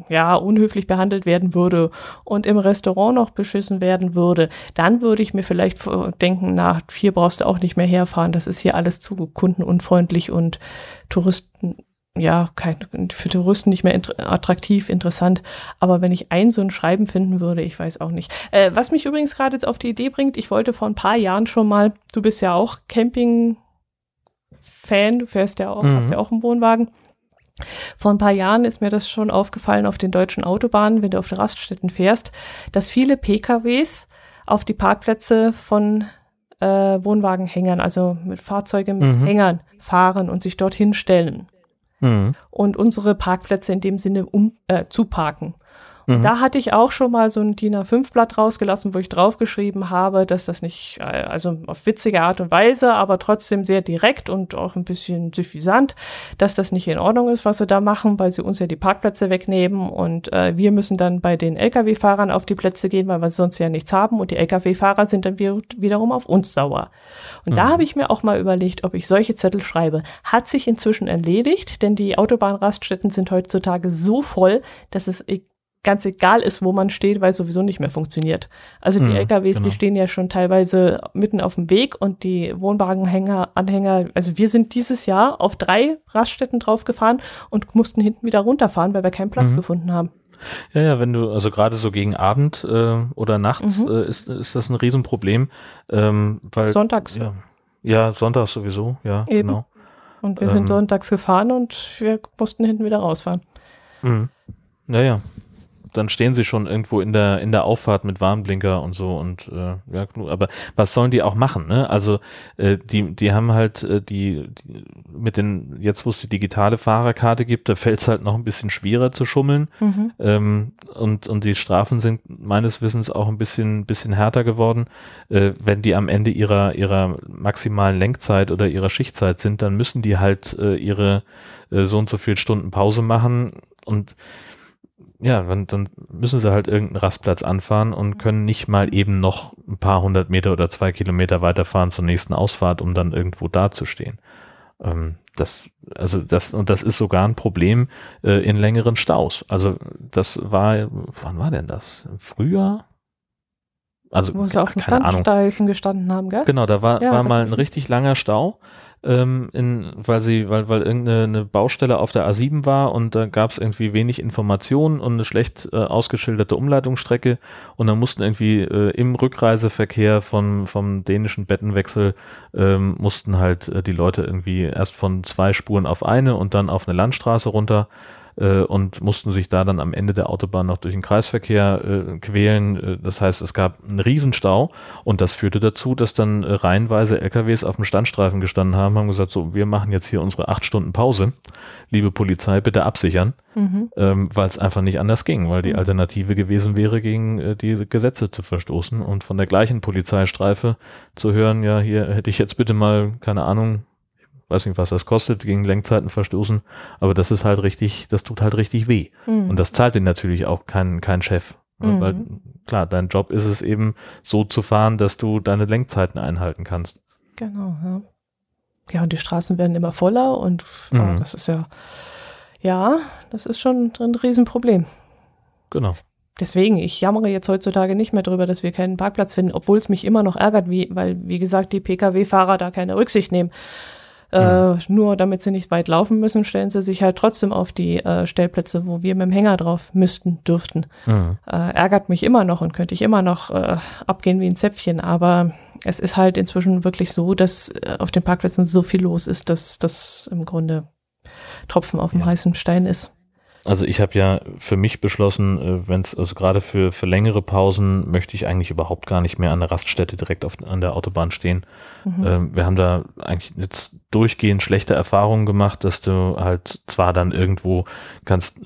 ja unhöflich behandelt werden würde und im Restaurant noch beschissen werden würde, dann würde ich mir vielleicht denken, na, hier brauchst du auch nicht mehr herfahren. Das ist hier alles zu kundenunfreundlich und Touristen ja, kein, für Touristen nicht mehr int attraktiv, interessant. Aber wenn ich ein so ein Schreiben finden würde, ich weiß auch nicht. Äh, was mich übrigens gerade jetzt auf die Idee bringt, ich wollte vor ein paar Jahren schon mal, du bist ja auch Camping-Fan, du fährst ja auch, mhm. hast ja auch einen Wohnwagen. Vor ein paar Jahren ist mir das schon aufgefallen auf den deutschen Autobahnen, wenn du auf den Raststätten fährst, dass viele PKWs auf die Parkplätze von äh, Wohnwagenhängern, also mit Fahrzeugen mit mhm. Hängern fahren und sich dorthin stellen mhm. und unsere Parkplätze in dem Sinne um, äh, zuparken. Und mhm. da hatte ich auch schon mal so ein DIN A5-Blatt rausgelassen, wo ich draufgeschrieben habe, dass das nicht, äh, also auf witzige Art und Weise, aber trotzdem sehr direkt und auch ein bisschen suffisant, dass das nicht in Ordnung ist, was sie da machen, weil sie uns ja die Parkplätze wegnehmen und äh, wir müssen dann bei den Lkw-Fahrern auf die Plätze gehen, weil wir sonst ja nichts haben und die Lkw-Fahrer sind dann wiederum auf uns sauer. Und mhm. da habe ich mir auch mal überlegt, ob ich solche Zettel schreibe. Hat sich inzwischen erledigt, denn die Autobahnraststätten sind heutzutage so voll, dass es ganz egal ist, wo man steht, weil es sowieso nicht mehr funktioniert. Also die mhm, LKWs, genau. die stehen ja schon teilweise mitten auf dem Weg und die Wohnwagenhänger, Anhänger, also wir sind dieses Jahr auf drei Raststätten draufgefahren und mussten hinten wieder runterfahren, weil wir keinen Platz mhm. gefunden haben. Ja, ja, wenn du, also gerade so gegen Abend äh, oder nachts mhm. äh, ist, ist das ein Riesenproblem. Ähm, weil, Sonntags. Ja, ja, sonntags sowieso, ja, Eben. genau. Und wir ähm, sind sonntags gefahren und wir mussten hinten wieder rausfahren. Mhm. Naja, dann stehen sie schon irgendwo in der in der Auffahrt mit Warnblinker und so und äh, ja, aber was sollen die auch machen? Ne? Also äh, die die haben halt äh, die, die mit den jetzt wo es die digitale Fahrerkarte gibt, da fällt es halt noch ein bisschen schwerer zu schummeln mhm. ähm, und und die Strafen sind meines Wissens auch ein bisschen bisschen härter geworden. Äh, wenn die am Ende ihrer ihrer maximalen Lenkzeit oder ihrer Schichtzeit sind, dann müssen die halt äh, ihre äh, so und so viel Stunden Pause machen und ja, dann, dann müssen sie halt irgendeinen Rastplatz anfahren und mhm. können nicht mal eben noch ein paar hundert Meter oder zwei Kilometer weiterfahren zur nächsten Ausfahrt, um dann irgendwo dazustehen. Ähm, das, also das, und das ist sogar ein Problem äh, in längeren Staus. Also das war, wann war denn das? Frühjahr? Also, Wo sie auf dem Standstreifen gestanden haben, gell? Genau, da war, ja, war mal ein richtig langer Stau. ähm, in, weil sie, weil, weil irgendeine Baustelle auf der A7 war und da gab es irgendwie wenig Informationen und eine schlecht äh, ausgeschilderte Umleitungsstrecke und dann mussten irgendwie äh, im Rückreiseverkehr von, vom dänischen Bettenwechsel ähm, mussten halt äh, die Leute irgendwie erst von zwei Spuren auf eine und dann auf eine Landstraße runter äh, und mussten sich da dann am Ende der Autobahn noch durch den Kreisverkehr äh, quälen. Äh, das heißt, es gab einen Riesenstau und das führte dazu, dass dann äh, reihenweise LKWs auf dem Standstreifen gestanden haben, haben gesagt, so, wir machen jetzt hier unsere acht Stunden Pause. Liebe Polizei, bitte absichern, mhm. ähm, weil es einfach nicht anders ging, weil die mhm. Alternative gewesen wäre, gegen äh, diese Gesetze zu verstoßen und von der gleichen Polizeistreife zu hören, ja, hier hätte ich jetzt bitte mal, keine Ahnung, weiß nicht, was das kostet, gegen Lenkzeiten verstoßen, aber das ist halt richtig, das tut halt richtig weh. Mhm. Und das zahlt den natürlich auch kein, kein Chef. Mhm. Weil klar, dein Job ist es eben so zu fahren, dass du deine Lenkzeiten einhalten kannst. Genau, ja. Ja, und die Straßen werden immer voller und mhm. oh, das ist ja, ja, das ist schon ein Riesenproblem. Genau. Deswegen, ich jammere jetzt heutzutage nicht mehr darüber, dass wir keinen Parkplatz finden, obwohl es mich immer noch ärgert, wie, weil, wie gesagt, die Pkw-Fahrer da keine Rücksicht nehmen. Äh, mhm. Nur damit sie nicht weit laufen müssen, stellen sie sich halt trotzdem auf die äh, Stellplätze, wo wir mit dem Hänger drauf müssten, dürften. Mhm. Äh, ärgert mich immer noch und könnte ich immer noch äh, abgehen wie ein Zäpfchen. Aber es ist halt inzwischen wirklich so, dass äh, auf den Parkplätzen so viel los ist, dass das im Grunde Tropfen auf dem ja. heißen Stein ist. Also ich habe ja für mich beschlossen, äh, wenn es also gerade für, für längere Pausen möchte ich eigentlich überhaupt gar nicht mehr an der Raststätte direkt auf, an der Autobahn stehen. Mhm. Ähm, wir haben da eigentlich jetzt durchgehend schlechte Erfahrungen gemacht, dass du halt zwar dann irgendwo kannst,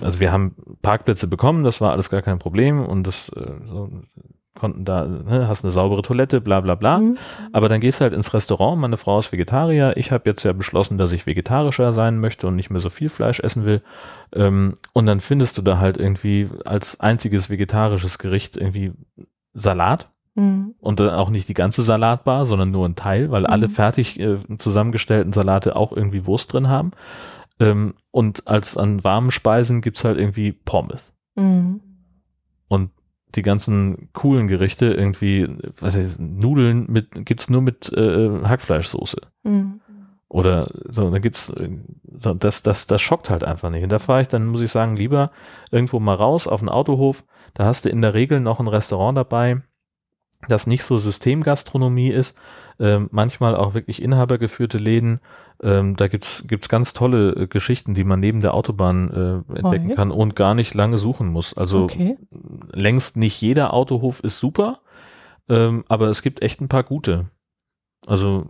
also wir haben Parkplätze bekommen, das war alles gar kein Problem und das äh, so, konnten da, ne, hast eine saubere Toilette, bla bla bla. Mhm. Aber dann gehst du halt ins Restaurant, meine Frau ist Vegetarier, ich habe jetzt ja beschlossen, dass ich vegetarischer sein möchte und nicht mehr so viel Fleisch essen will. Ähm, und dann findest du da halt irgendwie als einziges vegetarisches Gericht irgendwie Salat. Mhm. Und dann auch nicht die ganze Salatbar, sondern nur ein Teil, weil mhm. alle fertig äh, zusammengestellten Salate auch irgendwie Wurst drin haben. Ähm, und als an warmen Speisen gibt's halt irgendwie Pommes. Mhm. Und die ganzen coolen Gerichte irgendwie, was ich, Nudeln mit, gibt's nur mit äh, Hackfleischsoße. Mhm. Oder so, dann gibt's, so, das, das, das schockt halt einfach nicht. Und da fahre ich dann, muss ich sagen, lieber irgendwo mal raus auf den Autohof. Da hast du in der Regel noch ein Restaurant dabei, das nicht so Systemgastronomie ist, ähm, manchmal auch wirklich inhabergeführte Läden. Ähm, da gibt's gibt's ganz tolle äh, Geschichten, die man neben der Autobahn äh, entdecken okay. kann und gar nicht lange suchen muss. Also okay. längst nicht jeder Autohof ist super, ähm, aber es gibt echt ein paar gute. Also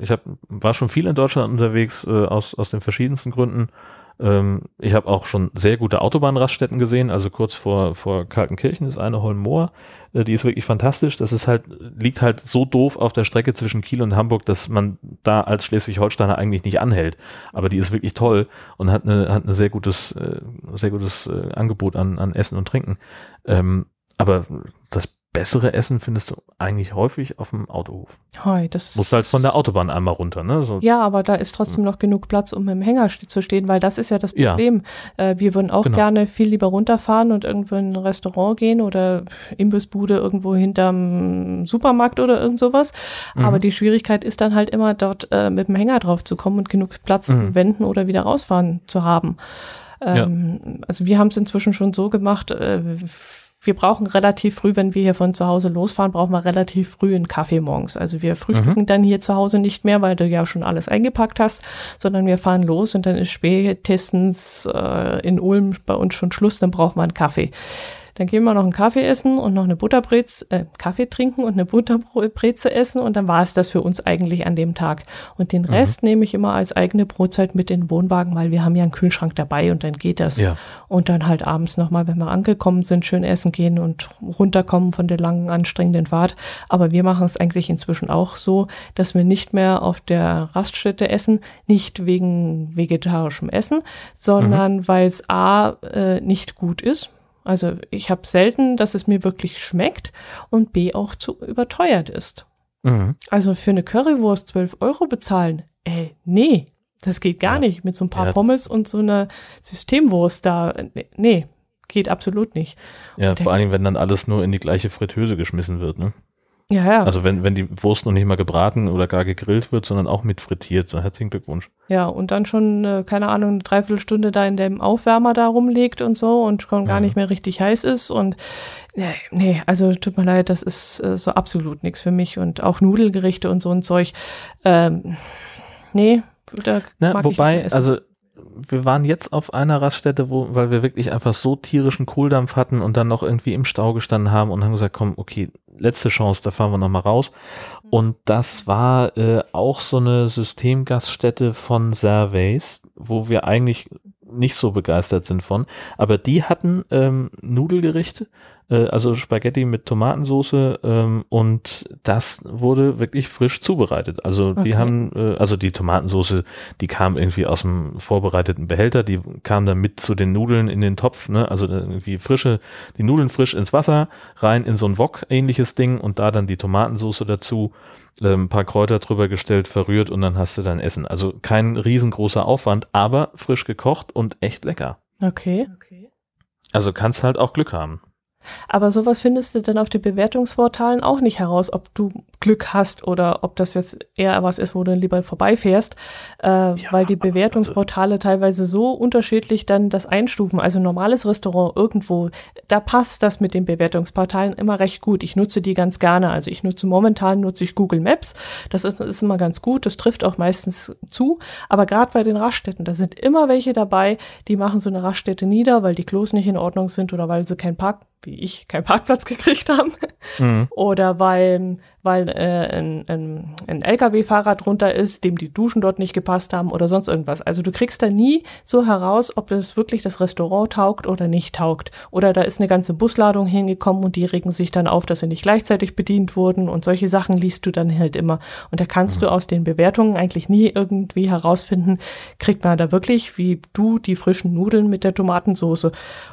ich hab, war schon viel in Deutschland unterwegs äh, aus, aus den verschiedensten Gründen ähm, ich habe auch schon sehr gute Autobahnraststätten gesehen, also kurz vor, vor Kaltenkirchen ist eine Holmoor, äh, die ist wirklich fantastisch. Das ist halt, liegt halt so doof auf der Strecke zwischen Kiel und Hamburg, dass man da als Schleswig-Holsteiner eigentlich nicht anhält. Aber die ist wirklich toll und hat eine, hat eine sehr gutes, äh, sehr gutes äh, Angebot an, an Essen und Trinken. Ähm, aber das bessere Essen findest du eigentlich häufig auf dem Autohof. Hoi, das Musst halt von der Autobahn einmal runter, ne? So. Ja, aber da ist trotzdem noch genug Platz, um im Hänger zu stehen, weil das ist ja das Problem. Ja. Äh, wir würden auch genau. gerne viel lieber runterfahren und irgendwo in ein Restaurant gehen oder Imbissbude irgendwo hinterm Supermarkt oder irgend sowas. Mhm. Aber die Schwierigkeit ist dann halt immer dort äh, mit dem Hänger drauf zu kommen und genug Platz mhm. wenden oder wieder rausfahren zu haben. Ähm, ja. Also wir haben es inzwischen schon so gemacht, äh, wir brauchen relativ früh, wenn wir hier von zu Hause losfahren, brauchen wir relativ früh einen Kaffee morgens. Also wir frühstücken mhm. dann hier zu Hause nicht mehr, weil du ja schon alles eingepackt hast, sondern wir fahren los und dann ist spätestens äh, in Ulm bei uns schon Schluss, dann braucht man einen Kaffee. Dann gehen wir noch einen Kaffee essen und noch eine Butterbreze, äh, Kaffee trinken und eine Butterbreze essen und dann war es das für uns eigentlich an dem Tag. Und den mhm. Rest mhm. nehme ich immer als eigene Brotzeit mit in den Wohnwagen, weil wir haben ja einen Kühlschrank dabei und dann geht das. Ja. Und dann halt abends nochmal, wenn wir angekommen sind, schön essen gehen und runterkommen von der langen, anstrengenden Fahrt. Aber wir machen es eigentlich inzwischen auch so, dass wir nicht mehr auf der Raststätte essen, nicht wegen vegetarischem Essen, sondern mhm. weil es A äh, nicht gut ist also ich habe selten, dass es mir wirklich schmeckt und B auch zu überteuert ist. Mhm. Also für eine Currywurst 12 Euro bezahlen, äh, nee, das geht gar ja. nicht. Mit so ein paar ja, Pommes und so einer Systemwurst da, nee, geht absolut nicht. Ja, und vor allem, wenn dann alles nur in die gleiche Fritteuse geschmissen wird, ne? Ja, ja. Also wenn, wenn die Wurst noch nicht mal gebraten oder gar gegrillt wird, sondern auch mit frittiert. So, herzlichen Glückwunsch. Ja, und dann schon, äh, keine Ahnung, eine Dreiviertelstunde da in dem Aufwärmer da rumliegt und so und schon gar Ja. nicht mehr richtig heiß ist. Und nee, nee, also tut mir leid, das ist äh, so absolut nichts für mich. Und auch Nudelgerichte und so ein Zeug. Ähm, nee, da Ne, ich wobei, also wir waren jetzt auf einer Raststätte, wo, weil wir wirklich einfach so tierischen Kohldampf hatten und dann noch irgendwie im Stau gestanden haben und haben gesagt, komm, okay, letzte Chance, da fahren wir nochmal raus. Und das war äh, auch so eine Systemgaststätte von Surveys, wo wir eigentlich nicht so begeistert sind von. Aber die hatten ähm, Nudelgerichte, also Spaghetti mit Tomatensauce ähm, und das wurde wirklich frisch zubereitet. Also die Okay. haben, äh, also die Tomatensauce, die kam irgendwie aus dem vorbereiteten Behälter, die kam dann mit zu den Nudeln in den Topf, ne? also irgendwie frische, die Nudeln frisch ins Wasser, rein in so ein Wok ähnliches Ding und da dann die Tomatensauce dazu, äh, ein paar Kräuter drüber gestellt, verrührt und dann hast du dein Essen. Also kein riesengroßer Aufwand, aber frisch gekocht und echt lecker. Okay. Also kannst halt auch Glück haben. Aber sowas findest du dann auf den Bewertungsportalen auch nicht heraus, ob du Glück hast oder ob das jetzt eher was ist, wo du lieber vorbeifährst, äh, weil die aber also Bewertungsportale teilweise so unterschiedlich dann das einstufen. Also ein normales Restaurant irgendwo, da passt das mit den Bewertungsportalen immer recht gut. Ich nutze die ganz gerne. Also ich nutze momentan nutze ich Google Maps. Das ist, ist immer ganz gut. Das trifft auch meistens zu. Aber gerade bei den Raststätten, da sind immer welche dabei, die machen so eine Raststätte nieder, weil die Klos nicht in Ordnung sind oder weil sie keinen Park, wie ich, keinen Parkplatz gekriegt haben. Mhm. Oder weil, weil äh, ein, ein, ein LKW-Fahrer drunter ist, dem die Duschen dort nicht gepasst haben oder sonst irgendwas. Also du kriegst da nie so heraus, ob es wirklich das Restaurant taugt oder nicht taugt. Oder da ist eine ganze Busladung hingekommen und die regen sich dann auf, dass sie nicht gleichzeitig bedient wurden und solche Sachen liest du dann halt immer. Und da kannst du aus den Bewertungen eigentlich nie irgendwie herausfinden, kriegt man da wirklich wie du die frischen Nudeln mit der Tomatensauce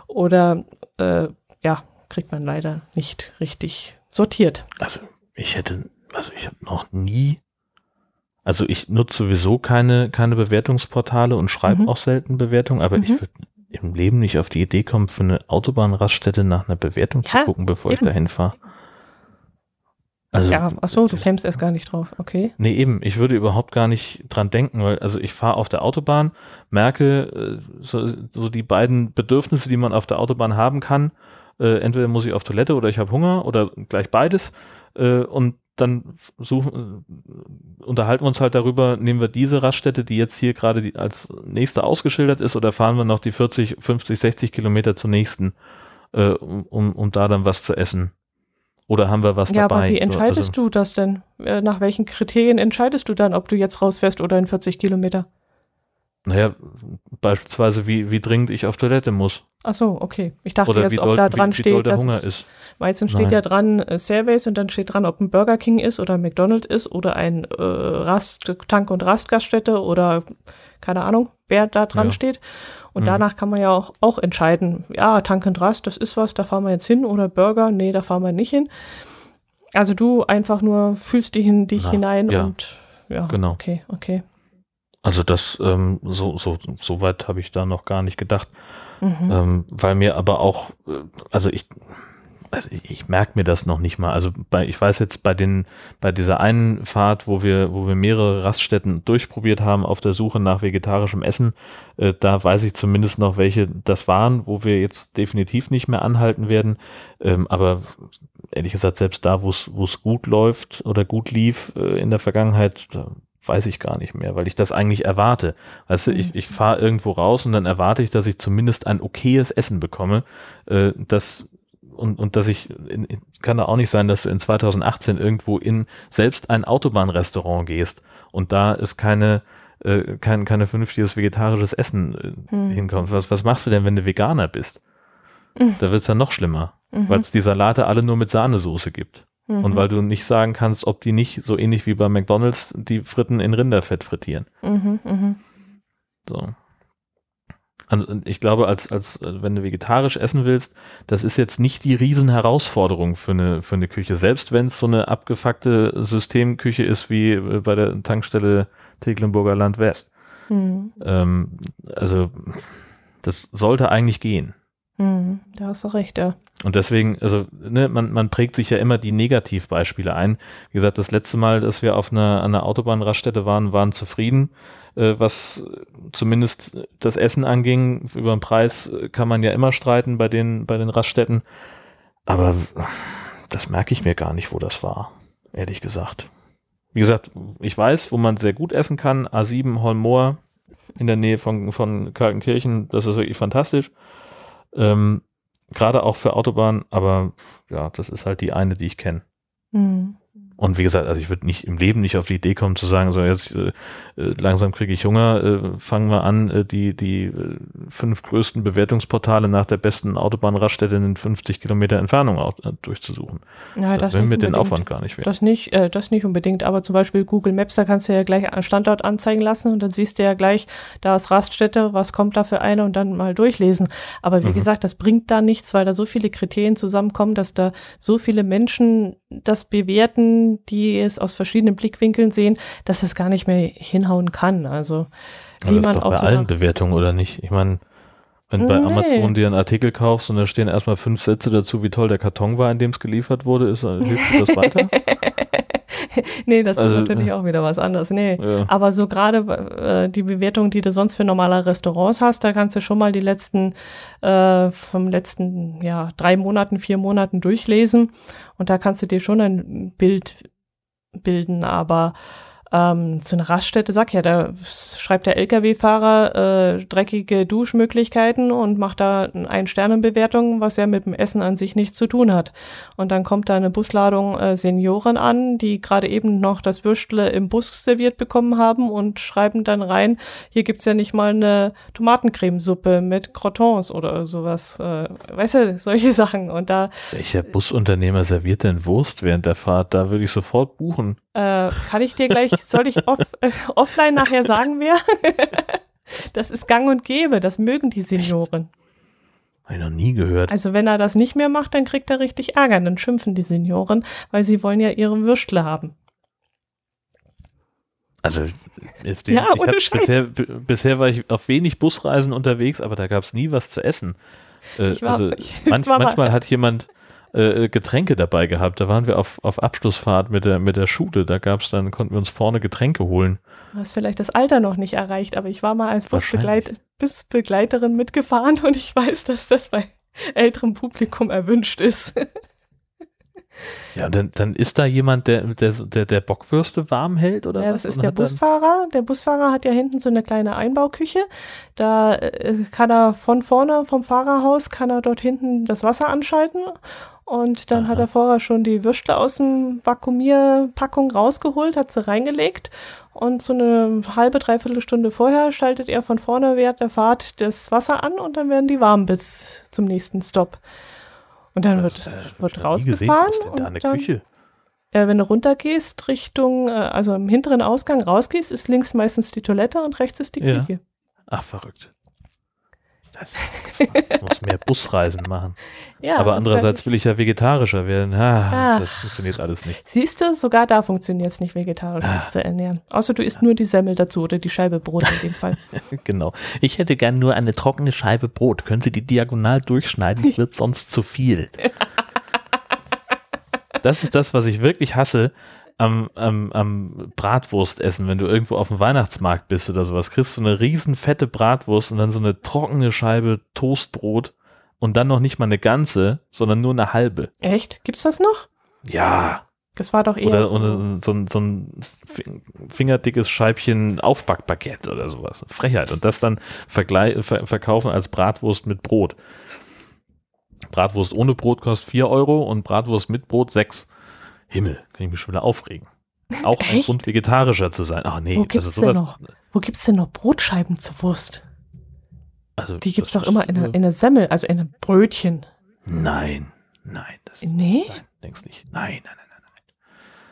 oder äh, ja, kriegt man leider nicht richtig sortiert. Also ich hätte, also ich habe noch nie, also ich nutze sowieso keine, keine Bewertungsportale und schreibe Mhm. auch selten Bewertungen, aber ich Mhm. würde im Leben nicht auf die Idee kommen, für eine Autobahnraststätte nach einer Bewertung zu Ja, gucken, bevor ich eben. dahin fahre. Also, ja, ach so, du kämst erst gar nicht drauf. Okay. Nee, eben, ich würde überhaupt gar nicht dran denken, weil also ich fahre auf der Autobahn, merke äh, so, so die beiden Bedürfnisse, die man auf der Autobahn haben kann. Äh, entweder muss ich auf Toilette oder ich habe Hunger oder gleich beides. Äh, und dann suchen, äh, unterhalten wir uns halt darüber, nehmen wir diese Raststätte, die jetzt hier gerade als nächste ausgeschildert ist, oder fahren wir noch die 40, 50, 60 Kilometer zur nächsten, äh, um, um, da dann was zu essen. Oder haben wir was ja, dabei? aber wie entscheidest Also- du das denn? Äh, Nach welchen Kriterien entscheidest du dann, ob du jetzt rausfährst oder in 40 Kilometer? Naja, beispielsweise, wie, wie dringend ich auf Toilette muss. Ach so, okay. Ich dachte Oder jetzt, wie ob doll, da dran wie, wie steht, der dass Hunger ist. meistens steht Nein. ja dran äh, Surveys und dann steht dran, ob ein Burger King ist oder ein McDonald's ist oder ein äh, Rast, Tank- und Rastgaststätte oder keine Ahnung, wer da dran Ja. steht. Und Mhm. danach kann man ja auch, auch entscheiden, ja, Tank und Rast, das ist was, da fahren wir jetzt hin oder Burger, nee, da fahren wir nicht hin. Also du einfach nur fühlst dich in dich Na, hinein ja. und ja, Genau. okay, okay. Also das, ähm, so, so, so weit habe ich da noch gar nicht gedacht. Mhm. Ähm, weil mir aber auch, äh, also ich, also ich, ich merke mir das noch nicht mal. Also bei, ich weiß jetzt bei den, bei dieser einen Fahrt, wo wir, wo wir mehrere Raststätten durchprobiert haben auf der Suche nach vegetarischem Essen, äh, da weiß ich zumindest noch, welche das waren, wo wir jetzt definitiv nicht mehr anhalten werden. Ähm, aber ehrlich gesagt, selbst da, wo es, wo es gut läuft oder gut lief äh, in der Vergangenheit, da weiß ich gar nicht mehr, weil ich das eigentlich erwarte. Weißt du, ich, ich fahre irgendwo raus und dann erwarte ich, dass ich zumindest ein okayes Essen bekomme, äh, das und, und dass ich, in, kann da auch nicht sein, dass du in 2018 irgendwo in selbst ein Autobahnrestaurant gehst und da ist keine, äh, kein, keine vernünftiges vegetarisches Essen äh, Hm. hinkommt. Was, was machst du denn, wenn du Veganer bist? Mhm. Da wird es dann noch schlimmer, Mhm. weil es die Salate alle nur mit Sahnesoße gibt. Mhm. Und weil du nicht sagen kannst, ob die nicht so ähnlich wie bei McDonalds die Fritten in Rinderfett frittieren. Mhm, mhm. So. Also ich glaube, als, als äh, wenn du vegetarisch essen willst, das ist jetzt nicht die Riesenherausforderung für eine, für eine Küche. Selbst wenn es so eine abgefuckte Systemküche ist wie äh, bei der Tankstelle Tecklenburger Land West. Mhm. Ähm, also das sollte eigentlich gehen. Hm, da hast du recht, ja. Und deswegen, also, ne, man, man prägt sich ja immer die Negativbeispiele ein. Wie gesagt, das letzte Mal, dass wir auf einer, einer Autobahnraststätte waren, waren zufrieden, äh, was zumindest das Essen anging. Über den Preis kann man ja immer streiten bei den, bei den Raststätten. Aber das merke ich mir gar nicht, wo das war, ehrlich gesagt. Wie gesagt, ich weiß, wo man sehr gut essen kann. A7 Holmoor in der Nähe von, von Kaltenkirchen, das ist wirklich fantastisch. Ähm, Gerade auch für Autobahnen, aber ja, das ist halt die eine, die ich kenne. Mhm. Und wie gesagt, also ich würde nicht im Leben nicht auf die Idee kommen zu sagen, so jetzt äh, äh langsam kriege ich Hunger, äh, fangen wir an, äh, die, die äh, fünf größten Bewertungsportale nach der besten Autobahnraststätte in 50 Kilometer Entfernung auch, äh, durchzusuchen. Ja, das, das will mir den Aufwand gar nicht wert. Das nicht, äh, das nicht unbedingt, aber zum Beispiel Google Maps, da kannst du ja gleich einen Standort anzeigen lassen und dann siehst du ja gleich, da ist Raststätte, was kommt da für eine und dann mal durchlesen. Aber wie mhm. gesagt, das bringt da nichts, weil da so viele Kriterien zusammenkommen, dass da so viele Menschen das bewerten, die es aus verschiedenen Blickwinkeln sehen, dass es gar nicht mehr hinhauen kann. Also Aber das ist doch bei so allen Bewertungen oder nicht? Ich meine, wenn du bei nee. Amazon dir einen Artikel kaufst und da stehen erstmal fünf Sätze dazu, wie toll der Karton war, in dem es geliefert wurde, ist, hilft dir das weiter? nee, das also, ist natürlich auch wieder was anderes. Nee. Ja. Aber so gerade äh, die Bewertung, die du sonst für normale Restaurants hast, da kannst du schon mal die letzten, äh, vom letzten, ja, drei Monaten, vier Monaten durchlesen. Und da kannst du dir schon ein Bild bilden, aber ähm, zu einer Raststätte, sag ja, da schreibt der Lkw-Fahrer äh, dreckige Duschmöglichkeiten und macht da ein Sternenbewertung, was ja mit dem Essen an sich nichts zu tun hat. Und dann kommt da eine Busladung äh, Senioren an, die gerade eben noch das Würstle im Bus serviert bekommen haben und schreiben dann rein, hier gibt's ja nicht mal eine Tomatencremesuppe mit Crotons oder sowas. Äh, weißt du, solche Sachen. Und da. Welcher Busunternehmer serviert denn Wurst während der Fahrt? Da würde ich sofort buchen. Äh, kann ich dir gleich, soll ich off, äh, offline nachher sagen, wer? das ist gang und gäbe, das mögen die Senioren. Habe ich noch nie gehört. Also wenn er das nicht mehr macht, dann kriegt er richtig Ärger. Dann schimpfen die Senioren, weil sie wollen ja ihre Würstle haben. Also den, ja, ich bisher, bisher war ich auf wenig Busreisen unterwegs, aber da gab es nie was zu essen. Äh, also manch, manchmal hat jemand äh, Getränke dabei gehabt. Da waren wir auf, auf Abschlussfahrt mit der, mit der Schule. Da gab es dann, konnten wir uns vorne Getränke holen. Du hast vielleicht das Alter noch nicht erreicht, aber ich war mal als Busbegleit Busbegleiterin mitgefahren und ich weiß, dass das bei älterem Publikum erwünscht ist. Ja, dann, dann ist da jemand, der, der, der, der Bockwürste warm hält, oder? Ja, das was? ist der Busfahrer. Der Busfahrer hat ja hinten so eine kleine Einbauküche. Da äh, kann er von vorne vom Fahrerhaus, kann er dort hinten das Wasser anschalten und dann Aha. hat er vorher schon die Würstle aus dem Vakuumierpackung rausgeholt, hat sie reingelegt und so eine halbe, dreiviertel Stunde vorher schaltet er von vorne während der Fahrt das Wasser an und dann werden die warm bis zum nächsten Stopp. Und dann das, wird, äh, wird rausgefahren. Was denn da eine dann, Küche? Äh, wenn du runtergehst, Richtung, äh, also im hinteren Ausgang rausgehst, ist links meistens die Toilette und rechts ist die ja. Küche. Ach, verrückt. Das muss mehr Busreisen machen. Ja, Aber andererseits will ich ja vegetarischer werden. Ah, das funktioniert alles nicht. Siehst du, sogar da funktioniert es nicht, vegetarisch ah. zu ernähren. Außer du isst nur die Semmel dazu oder die Scheibe Brot in dem Fall. genau. Ich hätte gern nur eine trockene Scheibe Brot. Können Sie die diagonal durchschneiden? Es wird sonst zu viel. das ist das, was ich wirklich hasse am, am, am Bratwurst essen, wenn du irgendwo auf dem Weihnachtsmarkt bist oder sowas, kriegst du eine riesen fette Bratwurst und dann so eine trockene Scheibe Toastbrot und dann noch nicht mal eine ganze, sondern nur eine halbe. Echt? Gibt's das noch? Ja. Das war doch eher oder, so. Oder so, ein, so ein fingerdickes Scheibchen Aufbackbaguette oder sowas. Frechheit. Und das dann ver verkaufen als Bratwurst mit Brot. Bratwurst ohne Brot kostet 4 Euro und Bratwurst mit Brot 6. Himmel, kann ich mich schon wieder aufregen. Auch Echt? ein Grund, vegetarischer zu sein. Ach nee, Wo gibt's also sowas. Denn noch? Wo gibt's denn noch Brotscheiben zur Wurst? Also, die gibt's doch immer in einer, in einer Semmel, also in einem Brötchen. Nein, nein. Das, nee? Nein, denkst nicht. Nein, nein, nein, nein.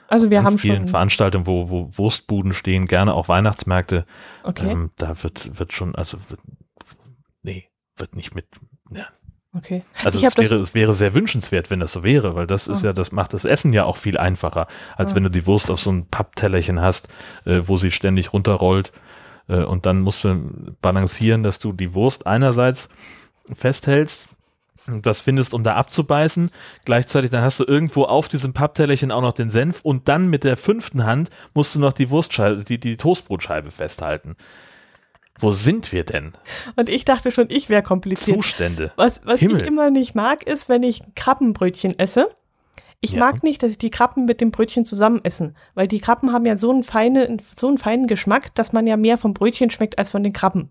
Also wir Ganz haben vielen schon Veranstaltungen, wo, wo Wurstbuden stehen, gerne auch Weihnachtsmärkte. Okay. Ähm, da wird, wird schon, also wird, nee, wird nicht mit, ja, Okay. Also es wäre, es wäre sehr wünschenswert, wenn das so wäre, weil das ist oh. ja, das macht das Essen ja auch viel einfacher, als oh. wenn du die Wurst auf so ein Papptellerchen hast, äh, wo sie ständig runterrollt. Äh, und dann musst du balancieren, dass du die Wurst einerseits festhältst das findest, um da abzubeißen. Gleichzeitig dann hast du irgendwo auf diesem Papptellerchen auch noch den Senf und dann mit der fünften Hand musst du noch die Wurstscheibe, die, die Toastbrotscheibe festhalten. Wo sind wir denn? Und ich dachte schon, ich wäre kompliziert. Zustände. Was, was ich immer nicht mag, ist, wenn ich Krabbenbrötchen esse. Ich ja. mag nicht, dass ich die Krabben mit dem Brötchen zusammen essen, weil die Krabben haben ja so einen, feine, so einen feinen Geschmack, dass man ja mehr vom Brötchen schmeckt als von den Krabben.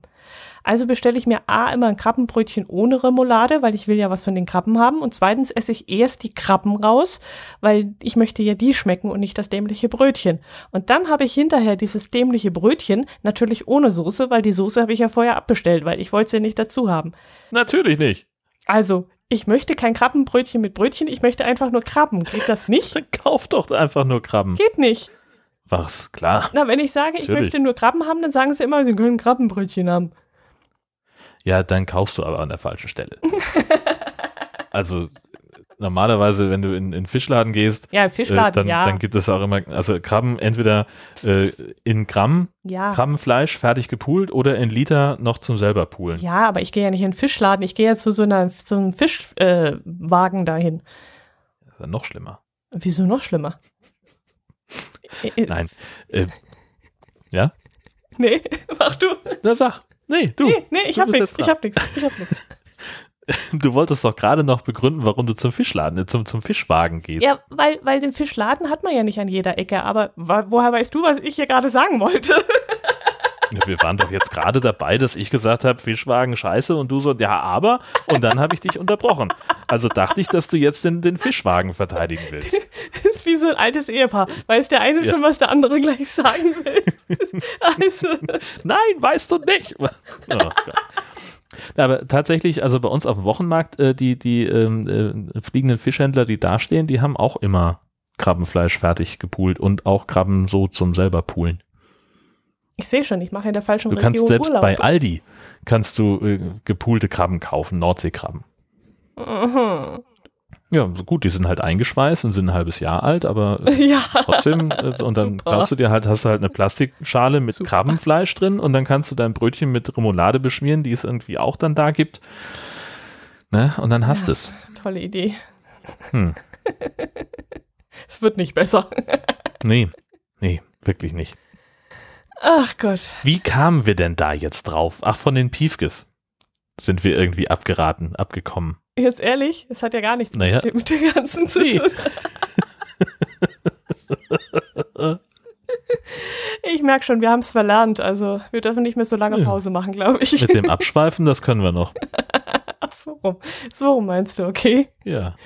Also bestelle ich mir A immer ein Krabbenbrötchen ohne Remoulade, weil ich will ja was von den Krabben haben. Und zweitens esse ich erst die Krabben raus, weil ich möchte ja die schmecken und nicht das dämliche Brötchen. Und dann habe ich hinterher dieses dämliche Brötchen natürlich ohne Soße, weil die Soße habe ich ja vorher abbestellt, weil ich wollte sie nicht dazu haben. Natürlich nicht. Also, ich möchte kein Krabbenbrötchen mit Brötchen, ich möchte einfach nur Krabben. Geht das nicht? Dann kauf doch einfach nur Krabben. Geht nicht. Was? Klar. Na, wenn ich sage, Natürlich. ich möchte nur Krabben haben, dann sagen sie immer, sie können Krabbenbrötchen haben. Ja, dann kaufst du aber an der falschen Stelle. also normalerweise, wenn du in, in Fischladen gehst, ja, Fischladen, äh, dann, ja. dann gibt es auch immer, also Krabben entweder äh, in Gramm, ja. Krabbenfleisch fertig gepult oder in Liter noch zum selber poolen. Ja, aber ich gehe ja nicht in den Fischladen, ich gehe ja zu so, einer, so einem Fischwagen äh, dahin. Das ist ja noch schlimmer. Wieso noch schlimmer? Nein. Äh, ja? Nee, mach du. Na sag. Nee, du. Nee, nee ich hab nichts. Ich hab nichts. Ich hab nichts. Du wolltest doch gerade noch begründen, warum du zum Fischladen, äh, zum, zum Fischwagen gehst. Ja, weil, weil den Fischladen hat man ja nicht an jeder Ecke. Aber woher weißt du, was ich hier gerade sagen wollte? Ja, wir waren doch jetzt gerade dabei, dass ich gesagt habe, Fischwagen scheiße und du so, ja, aber. Und dann habe ich dich unterbrochen. Also dachte ich, dass du jetzt den, den Fischwagen verteidigen willst. Das ist wie so ein altes Ehepaar. Weiß der eine ja. schon, was der andere gleich sagen will? Also. Nein, weißt du nicht. Oh aber tatsächlich, also bei uns auf dem Wochenmarkt, äh, die, die ähm, äh, fliegenden Fischhändler, die dastehen, die haben auch immer Krabbenfleisch fertig gepult und auch Krabben so zum selber poolen. Ich sehe schon, ich mache in der falschen du Region kannst selbst Urlaub. bei Aldi kannst du äh, gepoolte Krabben kaufen, Nordseekrabben. Mhm. Ja, so gut, die sind halt eingeschweißt und sind ein halbes Jahr alt, aber äh, ja, trotzdem, äh, und dann kannst du dir halt, hast du halt eine Plastikschale mit super. Krabbenfleisch drin und dann kannst du dein Brötchen mit Remoulade beschmieren, die es irgendwie auch dann da gibt. Ne? Und dann hast ja, es. Tolle Idee. Hm. es wird nicht besser. nee, nee, wirklich nicht. Ach Gott. Wie kamen wir denn da jetzt drauf? Ach, von den Piefkes sind wir irgendwie abgeraten, abgekommen. Jetzt ehrlich, es hat ja gar nichts naja. mit, dem Ganzen zu nee. tun. ich merke schon, wir haben es verlernt. Also wir dürfen nicht mehr so lange Pause machen, glaube ich. Mit dem Abschweifen, das können wir noch. Ach so rum. So meinst du, okay? Ja.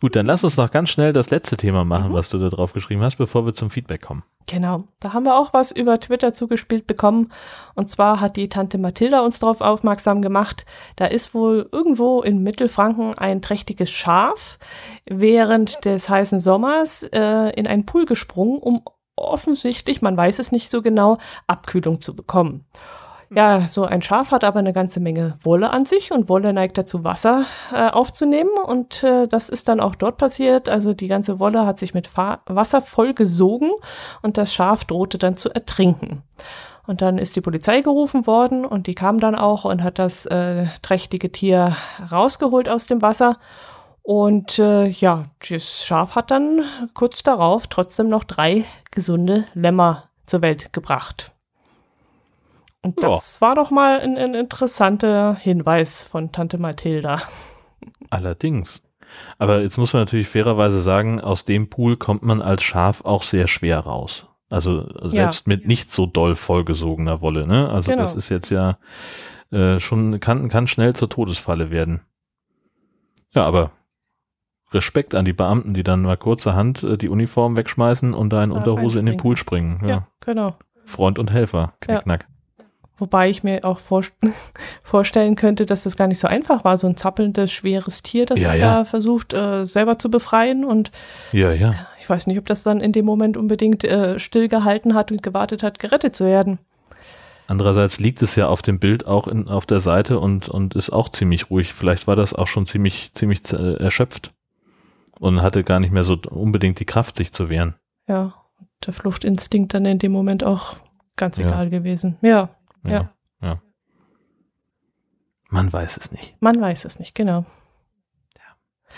Gut, dann lass uns noch ganz schnell das letzte Thema machen, mhm. was du da drauf geschrieben hast, bevor wir zum Feedback kommen. Genau, da haben wir auch was über Twitter zugespielt bekommen. Und zwar hat die Tante Mathilda uns darauf aufmerksam gemacht, da ist wohl irgendwo in Mittelfranken ein trächtiges Schaf während des heißen Sommers äh, in einen Pool gesprungen, um offensichtlich, man weiß es nicht so genau, Abkühlung zu bekommen. Ja, so ein Schaf hat aber eine ganze Menge Wolle an sich und Wolle neigt dazu, Wasser äh, aufzunehmen und äh, das ist dann auch dort passiert. Also die ganze Wolle hat sich mit Fa Wasser vollgesogen und das Schaf drohte dann zu ertrinken. Und dann ist die Polizei gerufen worden und die kam dann auch und hat das äh, trächtige Tier rausgeholt aus dem Wasser. Und äh, ja, das Schaf hat dann kurz darauf trotzdem noch drei gesunde Lämmer zur Welt gebracht. Und das ja. war doch mal ein, ein interessanter Hinweis von Tante Mathilda. Allerdings. Aber jetzt muss man natürlich fairerweise sagen, aus dem Pool kommt man als Schaf auch sehr schwer raus. Also selbst ja. mit nicht so doll vollgesogener Wolle, ne? Also genau. das ist jetzt ja äh, schon, kann, kann schnell zur Todesfalle werden. Ja, aber Respekt an die Beamten, die dann mal kurzerhand äh, die Uniform wegschmeißen und da in Unterhose in den Pool springen. Ja, ja genau. Freund und Helfer, knickknack. Ja. Wobei ich mir auch vor, vorstellen könnte, dass das gar nicht so einfach war, so ein zappelndes, schweres Tier, das ja, er ja. da versucht, äh, selber zu befreien. Und ja, ja. ich weiß nicht, ob das dann in dem Moment unbedingt äh, stillgehalten hat und gewartet hat, gerettet zu werden. Andererseits liegt es ja auf dem Bild auch in, auf der Seite und, und ist auch ziemlich ruhig. Vielleicht war das auch schon ziemlich, ziemlich äh, erschöpft und hatte gar nicht mehr so unbedingt die Kraft, sich zu wehren. Ja, der Fluchtinstinkt dann in dem Moment auch ganz egal ja. gewesen. Ja, ja. ja. Man weiß es nicht. Man weiß es nicht, genau. Ja.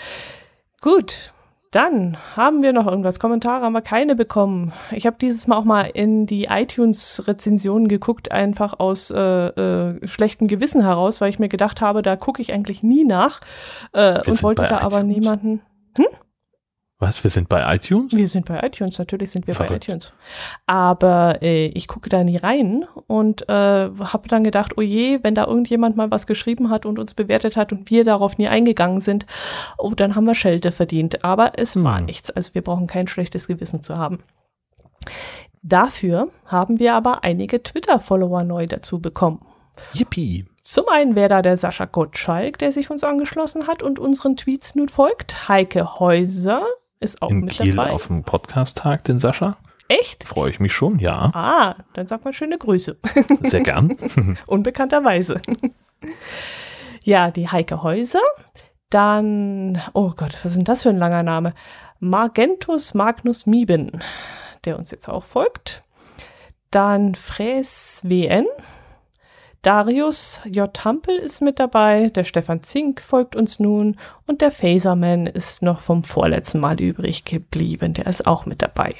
Gut, dann haben wir noch irgendwas. Kommentare haben wir keine bekommen. Ich habe dieses Mal auch mal in die iTunes-Rezensionen geguckt, einfach aus äh, äh, schlechtem Gewissen heraus, weil ich mir gedacht habe, da gucke ich eigentlich nie nach äh, und wollte da iTunes. aber niemanden. Hm? Was? Wir sind bei iTunes? Wir sind bei iTunes, natürlich sind wir Verrückt. bei iTunes. Aber äh, ich gucke da nie rein und äh, habe dann gedacht, oh je, wenn da irgendjemand mal was geschrieben hat und uns bewertet hat und wir darauf nie eingegangen sind, oh, dann haben wir Schelte verdient. Aber es hm. war nichts. Also wir brauchen kein schlechtes Gewissen zu haben. Dafür haben wir aber einige Twitter-Follower neu dazu bekommen. Yippie. Zum einen wäre da der Sascha Gottschalk, der sich uns angeschlossen hat und unseren Tweets nun folgt. Heike Häuser, ist auch in mit Kiel dabei. auf dem Podcast-Tag, den Sascha. Echt? Freue ich mich schon, ja. Ah, dann sag mal schöne Grüße. Sehr gern. Unbekannterweise. ja, die Heike Häuser. Dann, oh Gott, was ist denn das für ein langer Name? Margentus Magnus Mieben, der uns jetzt auch folgt. Dann Fräs WN. Darius J. Hampel ist mit dabei, der Stefan Zink folgt uns nun und der Phaserman ist noch vom vorletzten Mal übrig geblieben. Der ist auch mit dabei.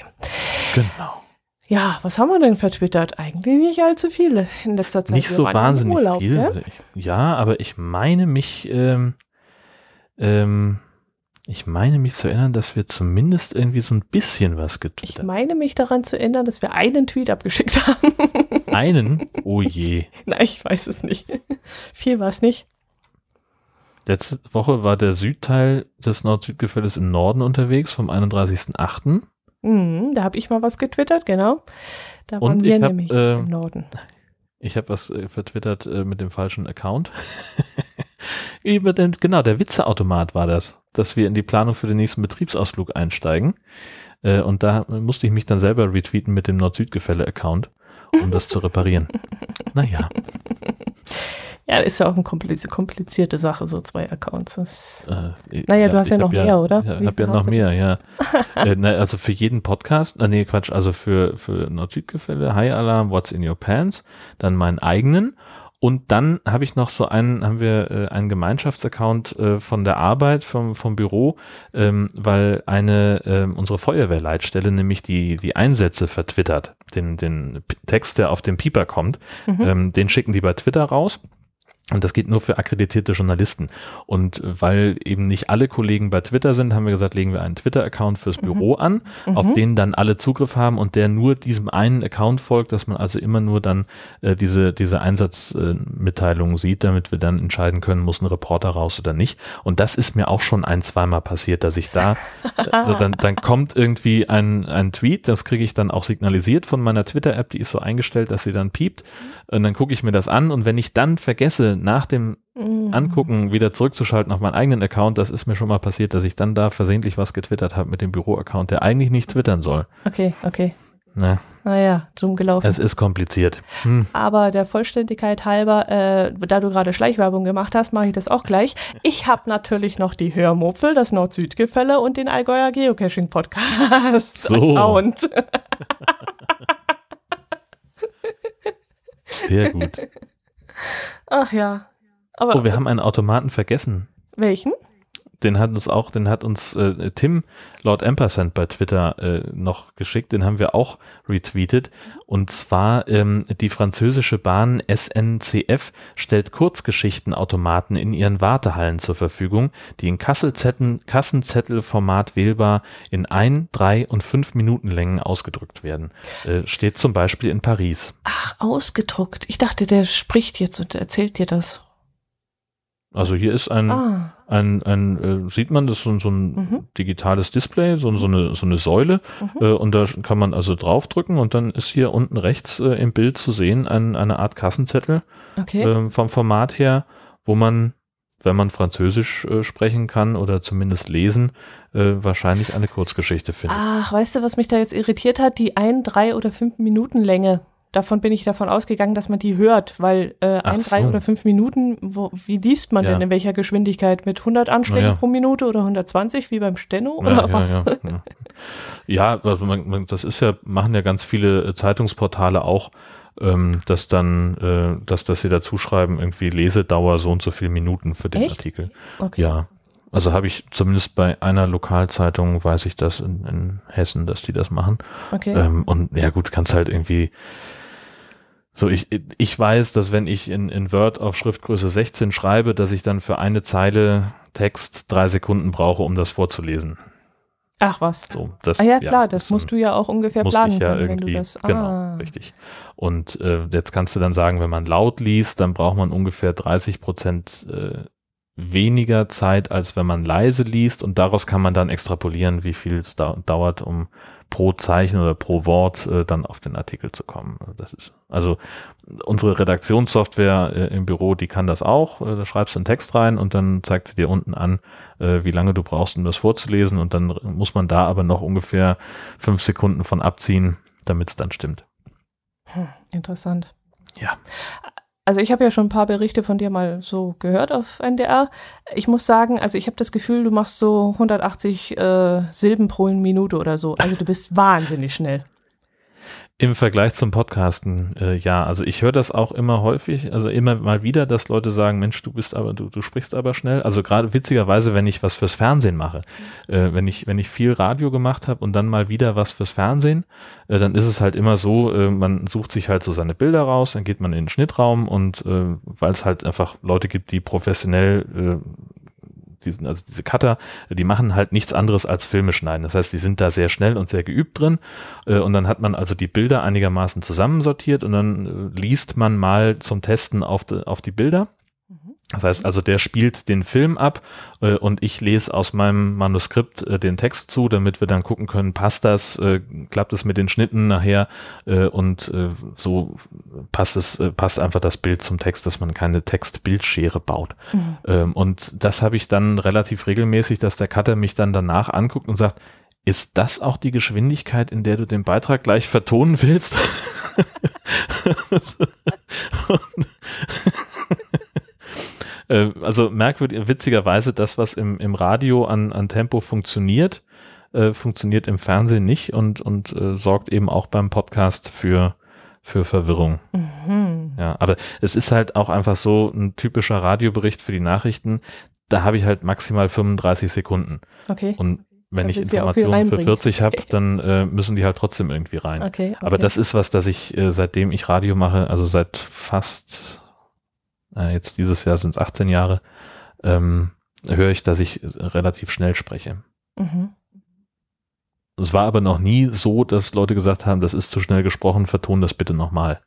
Genau. Ja, was haben wir denn vertwittert? Eigentlich nicht allzu viele in letzter Zeit. Nicht wir so wahnsinnig Urlaub, viel. Ne? Ja, aber ich meine mich, ähm, ähm, ich meine mich zu erinnern, dass wir zumindest irgendwie so ein bisschen was getwittert haben. Ich meine mich daran zu erinnern, dass wir einen Tweet abgeschickt haben. Einen? Oh je. Nein, ich weiß es nicht. Viel war es nicht. Letzte Woche war der Südteil des Nord-Süd-Gefälles im Norden unterwegs, vom 31.08. Mhm, da habe ich mal was getwittert, genau. Da waren Und wir hab, nämlich äh, im Norden. Ich habe was äh, vertwittert äh, mit dem falschen Account. Über den, genau, der Witzeautomat war das, dass wir in die Planung für den nächsten Betriebsausflug einsteigen. Äh, und da musste ich mich dann selber retweeten mit dem Nord-Süd-Gefälle-Account, um das zu reparieren. Naja. Ja, ist ja auch eine komplizierte Sache, so zwei Accounts. Das, äh, naja, du hast ja noch mehr, ja, oder? Ja, ich habe ja noch mehr, ja. äh, na, also für jeden Podcast, äh, nee, Quatsch, also für, für Nord-Süd-Gefälle, High Alarm, What's in Your Pants, dann meinen eigenen und dann habe ich noch so einen, haben wir äh, einen Gemeinschaftsaccount äh, von der Arbeit, vom, vom Büro, ähm, weil eine, äh, unsere Feuerwehrleitstelle nämlich die, die Einsätze vertwittert, den, den Text, der auf den Pieper kommt, mhm. ähm, den schicken die bei Twitter raus. Und das geht nur für akkreditierte Journalisten. Und weil eben nicht alle Kollegen bei Twitter sind, haben wir gesagt, legen wir einen Twitter-Account fürs mhm. Büro an, mhm. auf den dann alle Zugriff haben und der nur diesem einen Account folgt, dass man also immer nur dann äh, diese, diese Einsatzmitteilungen äh, sieht, damit wir dann entscheiden können, muss ein Reporter raus oder nicht. Und das ist mir auch schon ein, zweimal passiert, dass ich da, also dann, dann kommt irgendwie ein, ein Tweet, das kriege ich dann auch signalisiert von meiner Twitter-App, die ist so eingestellt, dass sie dann piept. Und dann gucke ich mir das an und wenn ich dann vergesse, nach dem mhm. Angucken wieder zurückzuschalten auf meinen eigenen Account, das ist mir schon mal passiert, dass ich dann da versehentlich was getwittert habe mit dem Büro-Account, der eigentlich nicht twittern soll. Okay, okay. Na. Naja, dumm gelaufen. Es ist kompliziert. Hm. Aber der Vollständigkeit halber, äh, da du gerade Schleichwerbung gemacht hast, mache ich das auch gleich. Ich habe natürlich noch die Hörmupfel, das Nord-Süd-Gefälle und den Allgäuer Geocaching-Podcast. So. Account. Sehr gut. Ach ja. Aber, oh, wir haben einen Automaten vergessen. Welchen? Den hat uns auch, den hat uns äh, Tim Lord Ampersand bei Twitter äh, noch geschickt, den haben wir auch retweetet. Und zwar ähm, die französische Bahn SNCF stellt Kurzgeschichtenautomaten in ihren Wartehallen zur Verfügung, die in Kassenzettelformat wählbar in ein, drei und fünf Minuten Längen ausgedrückt werden. Äh, steht zum Beispiel in Paris. Ach, ausgedruckt. Ich dachte, der spricht jetzt und erzählt dir das. Also hier ist ein, ah. ein, ein, äh, sieht man, das ist so, so ein mhm. digitales Display, so, so, eine, so eine Säule mhm. äh, und da kann man also draufdrücken und dann ist hier unten rechts äh, im Bild zu sehen ein, eine Art Kassenzettel okay. Ähm, vom Format her, wo man, wenn man Französisch äh, sprechen kann oder zumindest lesen, äh, wahrscheinlich eine Kurzgeschichte findet. Ach, weißt du, was mich da jetzt irritiert hat? Die ein, drei oder fünf Minuten Länge davon bin ich davon ausgegangen, dass man die hört, weil äh, ein, so. drei oder fünf Minuten, wo, wie liest man ja. denn in welcher Geschwindigkeit? Mit 100 Anschlägen ja. pro Minute oder 120 wie beim Steno ja, oder was? Ja, ja. also man, man, das ist ja, machen ja ganz viele äh, Zeitungsportale auch, ähm, dass dann, äh, dass, dass sie dazu schreiben, irgendwie Lesedauer so und so viele Minuten für den Echt? Artikel. Okay. Ja. Also habe ich zumindest bei einer Lokalzeitung, weiß ich das in, in Hessen, dass die das machen. Okay. Ähm, und ja gut, kannst halt irgendwie so, ich, ich weiß, dass wenn ich in, in Word auf Schriftgröße 16 schreibe, dass ich dann für eine Zeile Text drei Sekunden brauche, um das vorzulesen. Ach was. So, das, ah ja, klar, das das, musst du ja auch ungefähr muss planen ich ja können, wenn irgendwie, du das. genau, ah. richtig. Und äh, jetzt kannst du dann sagen, wenn man laut liest, dann braucht man ungefähr 30 Prozent äh, weniger Zeit, als wenn man leise liest und daraus kann man dann extrapolieren, wie viel es dau dauert, um pro Zeichen oder pro Wort äh, dann auf den Artikel zu kommen. Das ist also unsere Redaktionssoftware äh, im Büro, die kann das auch. Äh, da schreibst du einen Text rein und dann zeigt sie dir unten an, äh, wie lange du brauchst, um das vorzulesen und dann muss man da aber noch ungefähr fünf Sekunden von abziehen, damit es dann stimmt. Hm, interessant. Ja. Also ich habe ja schon ein paar Berichte von dir mal so gehört auf NDR. Ich muss sagen, also ich habe das Gefühl, du machst so 180 äh, Silben pro Minute oder so. Also du bist wahnsinnig schnell. Im Vergleich zum Podcasten, äh, ja, also ich höre das auch immer häufig, also immer mal wieder, dass Leute sagen, Mensch, du bist aber, du, du sprichst aber schnell. Also gerade witzigerweise, wenn ich was fürs Fernsehen mache, äh, wenn ich, wenn ich viel Radio gemacht habe und dann mal wieder was fürs Fernsehen, äh, dann ist es halt immer so, äh, man sucht sich halt so seine Bilder raus, dann geht man in den Schnittraum und äh, weil es halt einfach Leute gibt, die professionell äh, diesen, also diese Cutter, die machen halt nichts anderes als Filme schneiden. Das heißt, die sind da sehr schnell und sehr geübt drin. Äh, und dann hat man also die Bilder einigermaßen zusammensortiert und dann äh, liest man mal zum Testen auf die, auf die Bilder. Das heißt also, der spielt den Film ab äh, und ich lese aus meinem Manuskript äh, den Text zu, damit wir dann gucken können, passt das, äh, klappt es mit den Schnitten nachher äh, und äh, so passt es, äh, passt einfach das Bild zum Text, dass man keine Text-Bildschere baut. Mhm. Ähm, und das habe ich dann relativ regelmäßig, dass der Cutter mich dann danach anguckt und sagt, ist das auch die Geschwindigkeit, in der du den Beitrag gleich vertonen willst? Äh, also merkwürdig, witzigerweise, das, was im, im Radio an, an Tempo funktioniert, äh, funktioniert im Fernsehen nicht und, und äh, sorgt eben auch beim Podcast für, für Verwirrung. Mhm. Ja, aber es ist halt auch einfach so ein typischer Radiobericht für die Nachrichten. Da habe ich halt maximal 35 Sekunden. Okay. Und wenn ich Informationen für reinbringen. 40 habe, dann äh, müssen die halt trotzdem irgendwie rein. Okay, okay. Aber das ist was, das ich, äh, seitdem ich Radio mache, also seit fast, äh, jetzt dieses Jahr sind es 18 Jahre, ähm, höre ich, dass ich relativ schnell spreche. Mhm. Es war aber noch nie so, dass Leute gesagt haben, das ist zu schnell gesprochen, verton das bitte nochmal.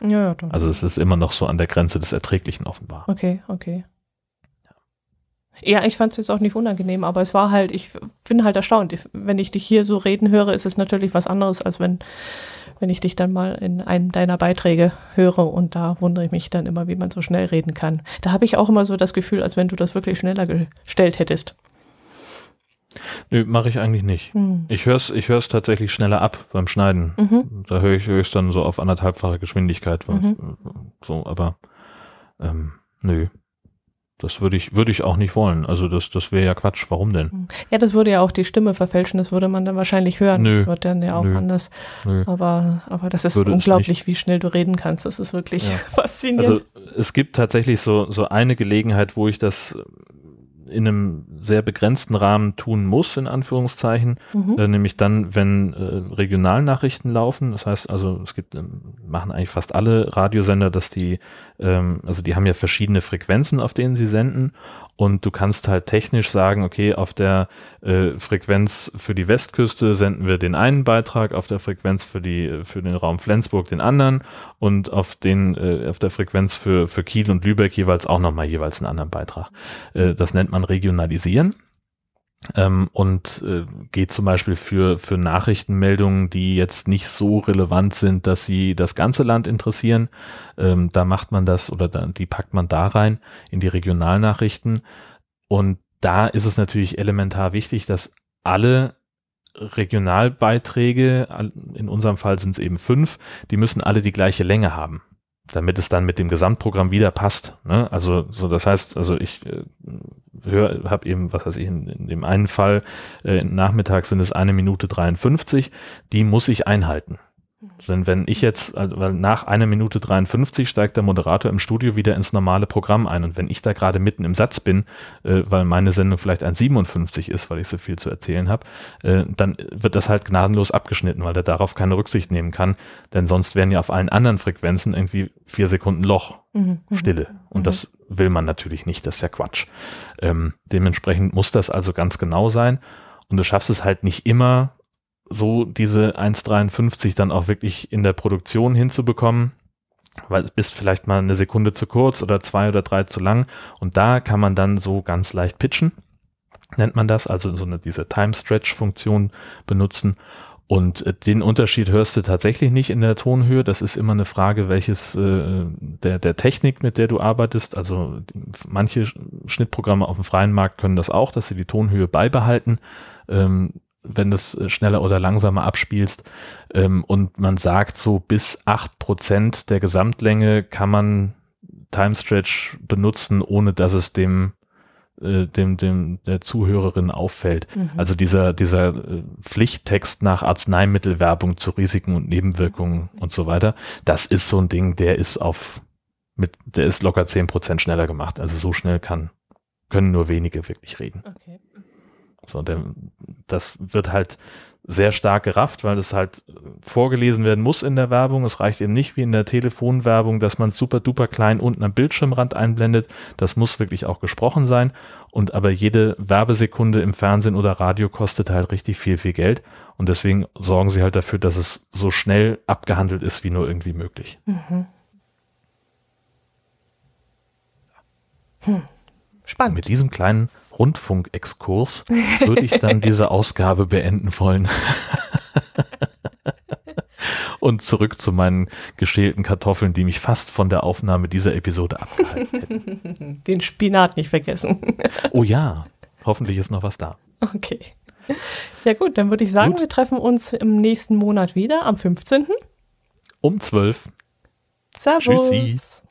Ja, ja. Also es ist immer noch so an der Grenze des Erträglichen offenbar. Okay, okay. Ja, ich fand es jetzt auch nicht unangenehm, aber es war halt, ich bin halt erstaunt. Wenn ich dich hier so reden höre, ist es natürlich was anderes, als wenn, wenn ich dich dann mal in einem deiner Beiträge höre und da wundere ich mich dann immer, wie man so schnell reden kann. Da habe ich auch immer so das Gefühl, als wenn du das wirklich schneller gestellt hättest. Nö, mache ich eigentlich nicht. Hm. Ich höre es ich hör's tatsächlich schneller ab beim Schneiden. Mhm. Da höre ich es dann so auf anderthalbfache Geschwindigkeit. Mhm. So, aber ähm, nö. Das würde ich, würde ich auch nicht wollen. Also das, das wäre ja Quatsch. Warum denn? Ja, das würde ja auch die Stimme verfälschen, das würde man dann wahrscheinlich hören. Nö. Das wird dann ja auch Nö. anders. Nö. Aber, aber das ist Würde unglaublich, wie schnell du reden kannst. Das ist wirklich Ja. faszinierend. Also es gibt tatsächlich so, so eine Gelegenheit, wo ich das in einem sehr begrenzten Rahmen tun muss, in Anführungszeichen, mhm. äh, nämlich dann, wenn äh, Regionalnachrichten laufen. Das heißt also, es gibt, ähm, machen eigentlich fast alle Radiosender, dass die, ähm, also die haben ja verschiedene Frequenzen, auf denen sie senden. Und du kannst halt technisch sagen, okay, auf der äh, Frequenz für die Westküste senden wir den einen Beitrag, auf der Frequenz für die für den Raum Flensburg den anderen und auf den äh, auf der Frequenz für für Kiel und Lübeck jeweils auch nochmal jeweils einen anderen Beitrag. Äh, das nennt man regionalisieren. Ähm, und äh, geht zum Beispiel für, für Nachrichtenmeldungen, die jetzt nicht so relevant sind, dass sie das ganze Land interessieren. Ähm, da macht man das oder da, die packt man da rein in die Regionalnachrichten. Und da ist es natürlich elementar wichtig, dass alle Regionalbeiträge, in unserem Fall sind es eben fünf, die müssen alle die gleiche Länge haben damit es dann mit dem Gesamtprogramm wieder passt. Ne? Also so, das heißt, also ich äh, habe eben, was weiß ich, in, in dem einen Fall äh, nachmittags sind es eine Minute 53, die muss ich einhalten. Denn wenn ich jetzt, also weil nach einer Minute 53 steigt der Moderator im Studio wieder ins normale Programm ein und wenn ich da gerade mitten im Satz bin, äh, weil meine Sendung vielleicht ein 57 ist, weil ich so viel zu erzählen habe, äh, dann wird das halt gnadenlos abgeschnitten, weil der darauf keine Rücksicht nehmen kann, denn sonst wären ja auf allen anderen Frequenzen irgendwie vier Sekunden Loch, mhm. mhm. Stille und mhm. das will man natürlich nicht, das ist ja Quatsch. Ähm, dementsprechend muss das also ganz genau sein und du schaffst es halt nicht immer so diese 1,53 dann auch wirklich in der Produktion hinzubekommen, weil es bist vielleicht mal eine Sekunde zu kurz oder zwei oder drei zu lang und da kann man dann so ganz leicht pitchen, nennt man das, also so eine, diese Time-Stretch-Funktion benutzen und äh, den Unterschied hörst du tatsächlich nicht in der Tonhöhe. Das ist immer eine Frage, welches äh, der, der Technik, mit der du arbeitest. Also manche Schnittprogramme auf dem freien Markt können das auch, dass sie die Tonhöhe beibehalten. Ähm, wenn du es äh, schneller oder langsamer abspielst. Ähm, und man sagt, so bis acht Prozent der Gesamtlänge kann man Timestretch benutzen, ohne dass es dem äh, dem, dem der Zuhörerin auffällt. Mhm. Also dieser, dieser äh, Pflichttext nach Arzneimittelwerbung zu Risiken und Nebenwirkungen und so weiter, das ist so ein Ding, der ist auf mit, der ist locker zehn Prozent schneller gemacht. Also so schnell kann, können nur wenige wirklich reden. Okay. So, der, das wird halt sehr stark gerafft, weil es halt vorgelesen werden muss in der Werbung. Es reicht eben nicht wie in der Telefonwerbung, dass man super duper klein unten am Bildschirmrand einblendet. Das muss wirklich auch gesprochen sein. Und aber jede Werbesekunde im Fernsehen oder Radio kostet halt richtig viel, viel Geld. Und deswegen sorgen sie halt dafür, dass es so schnell abgehandelt ist, wie nur irgendwie möglich. Mhm. Hm. Spannend. Und mit diesem kleinen Rundfunkexkurs würde ich dann diese Ausgabe beenden wollen. Und zurück zu meinen geschälten Kartoffeln, die mich fast von der Aufnahme dieser Episode abgehalten hätten. Den Spinat nicht vergessen. Oh ja, hoffentlich ist noch was da. Okay. Ja gut, dann würde ich sagen, gut. wir treffen uns im nächsten Monat wieder, am 15. Um 12. Servus. Tschüssi.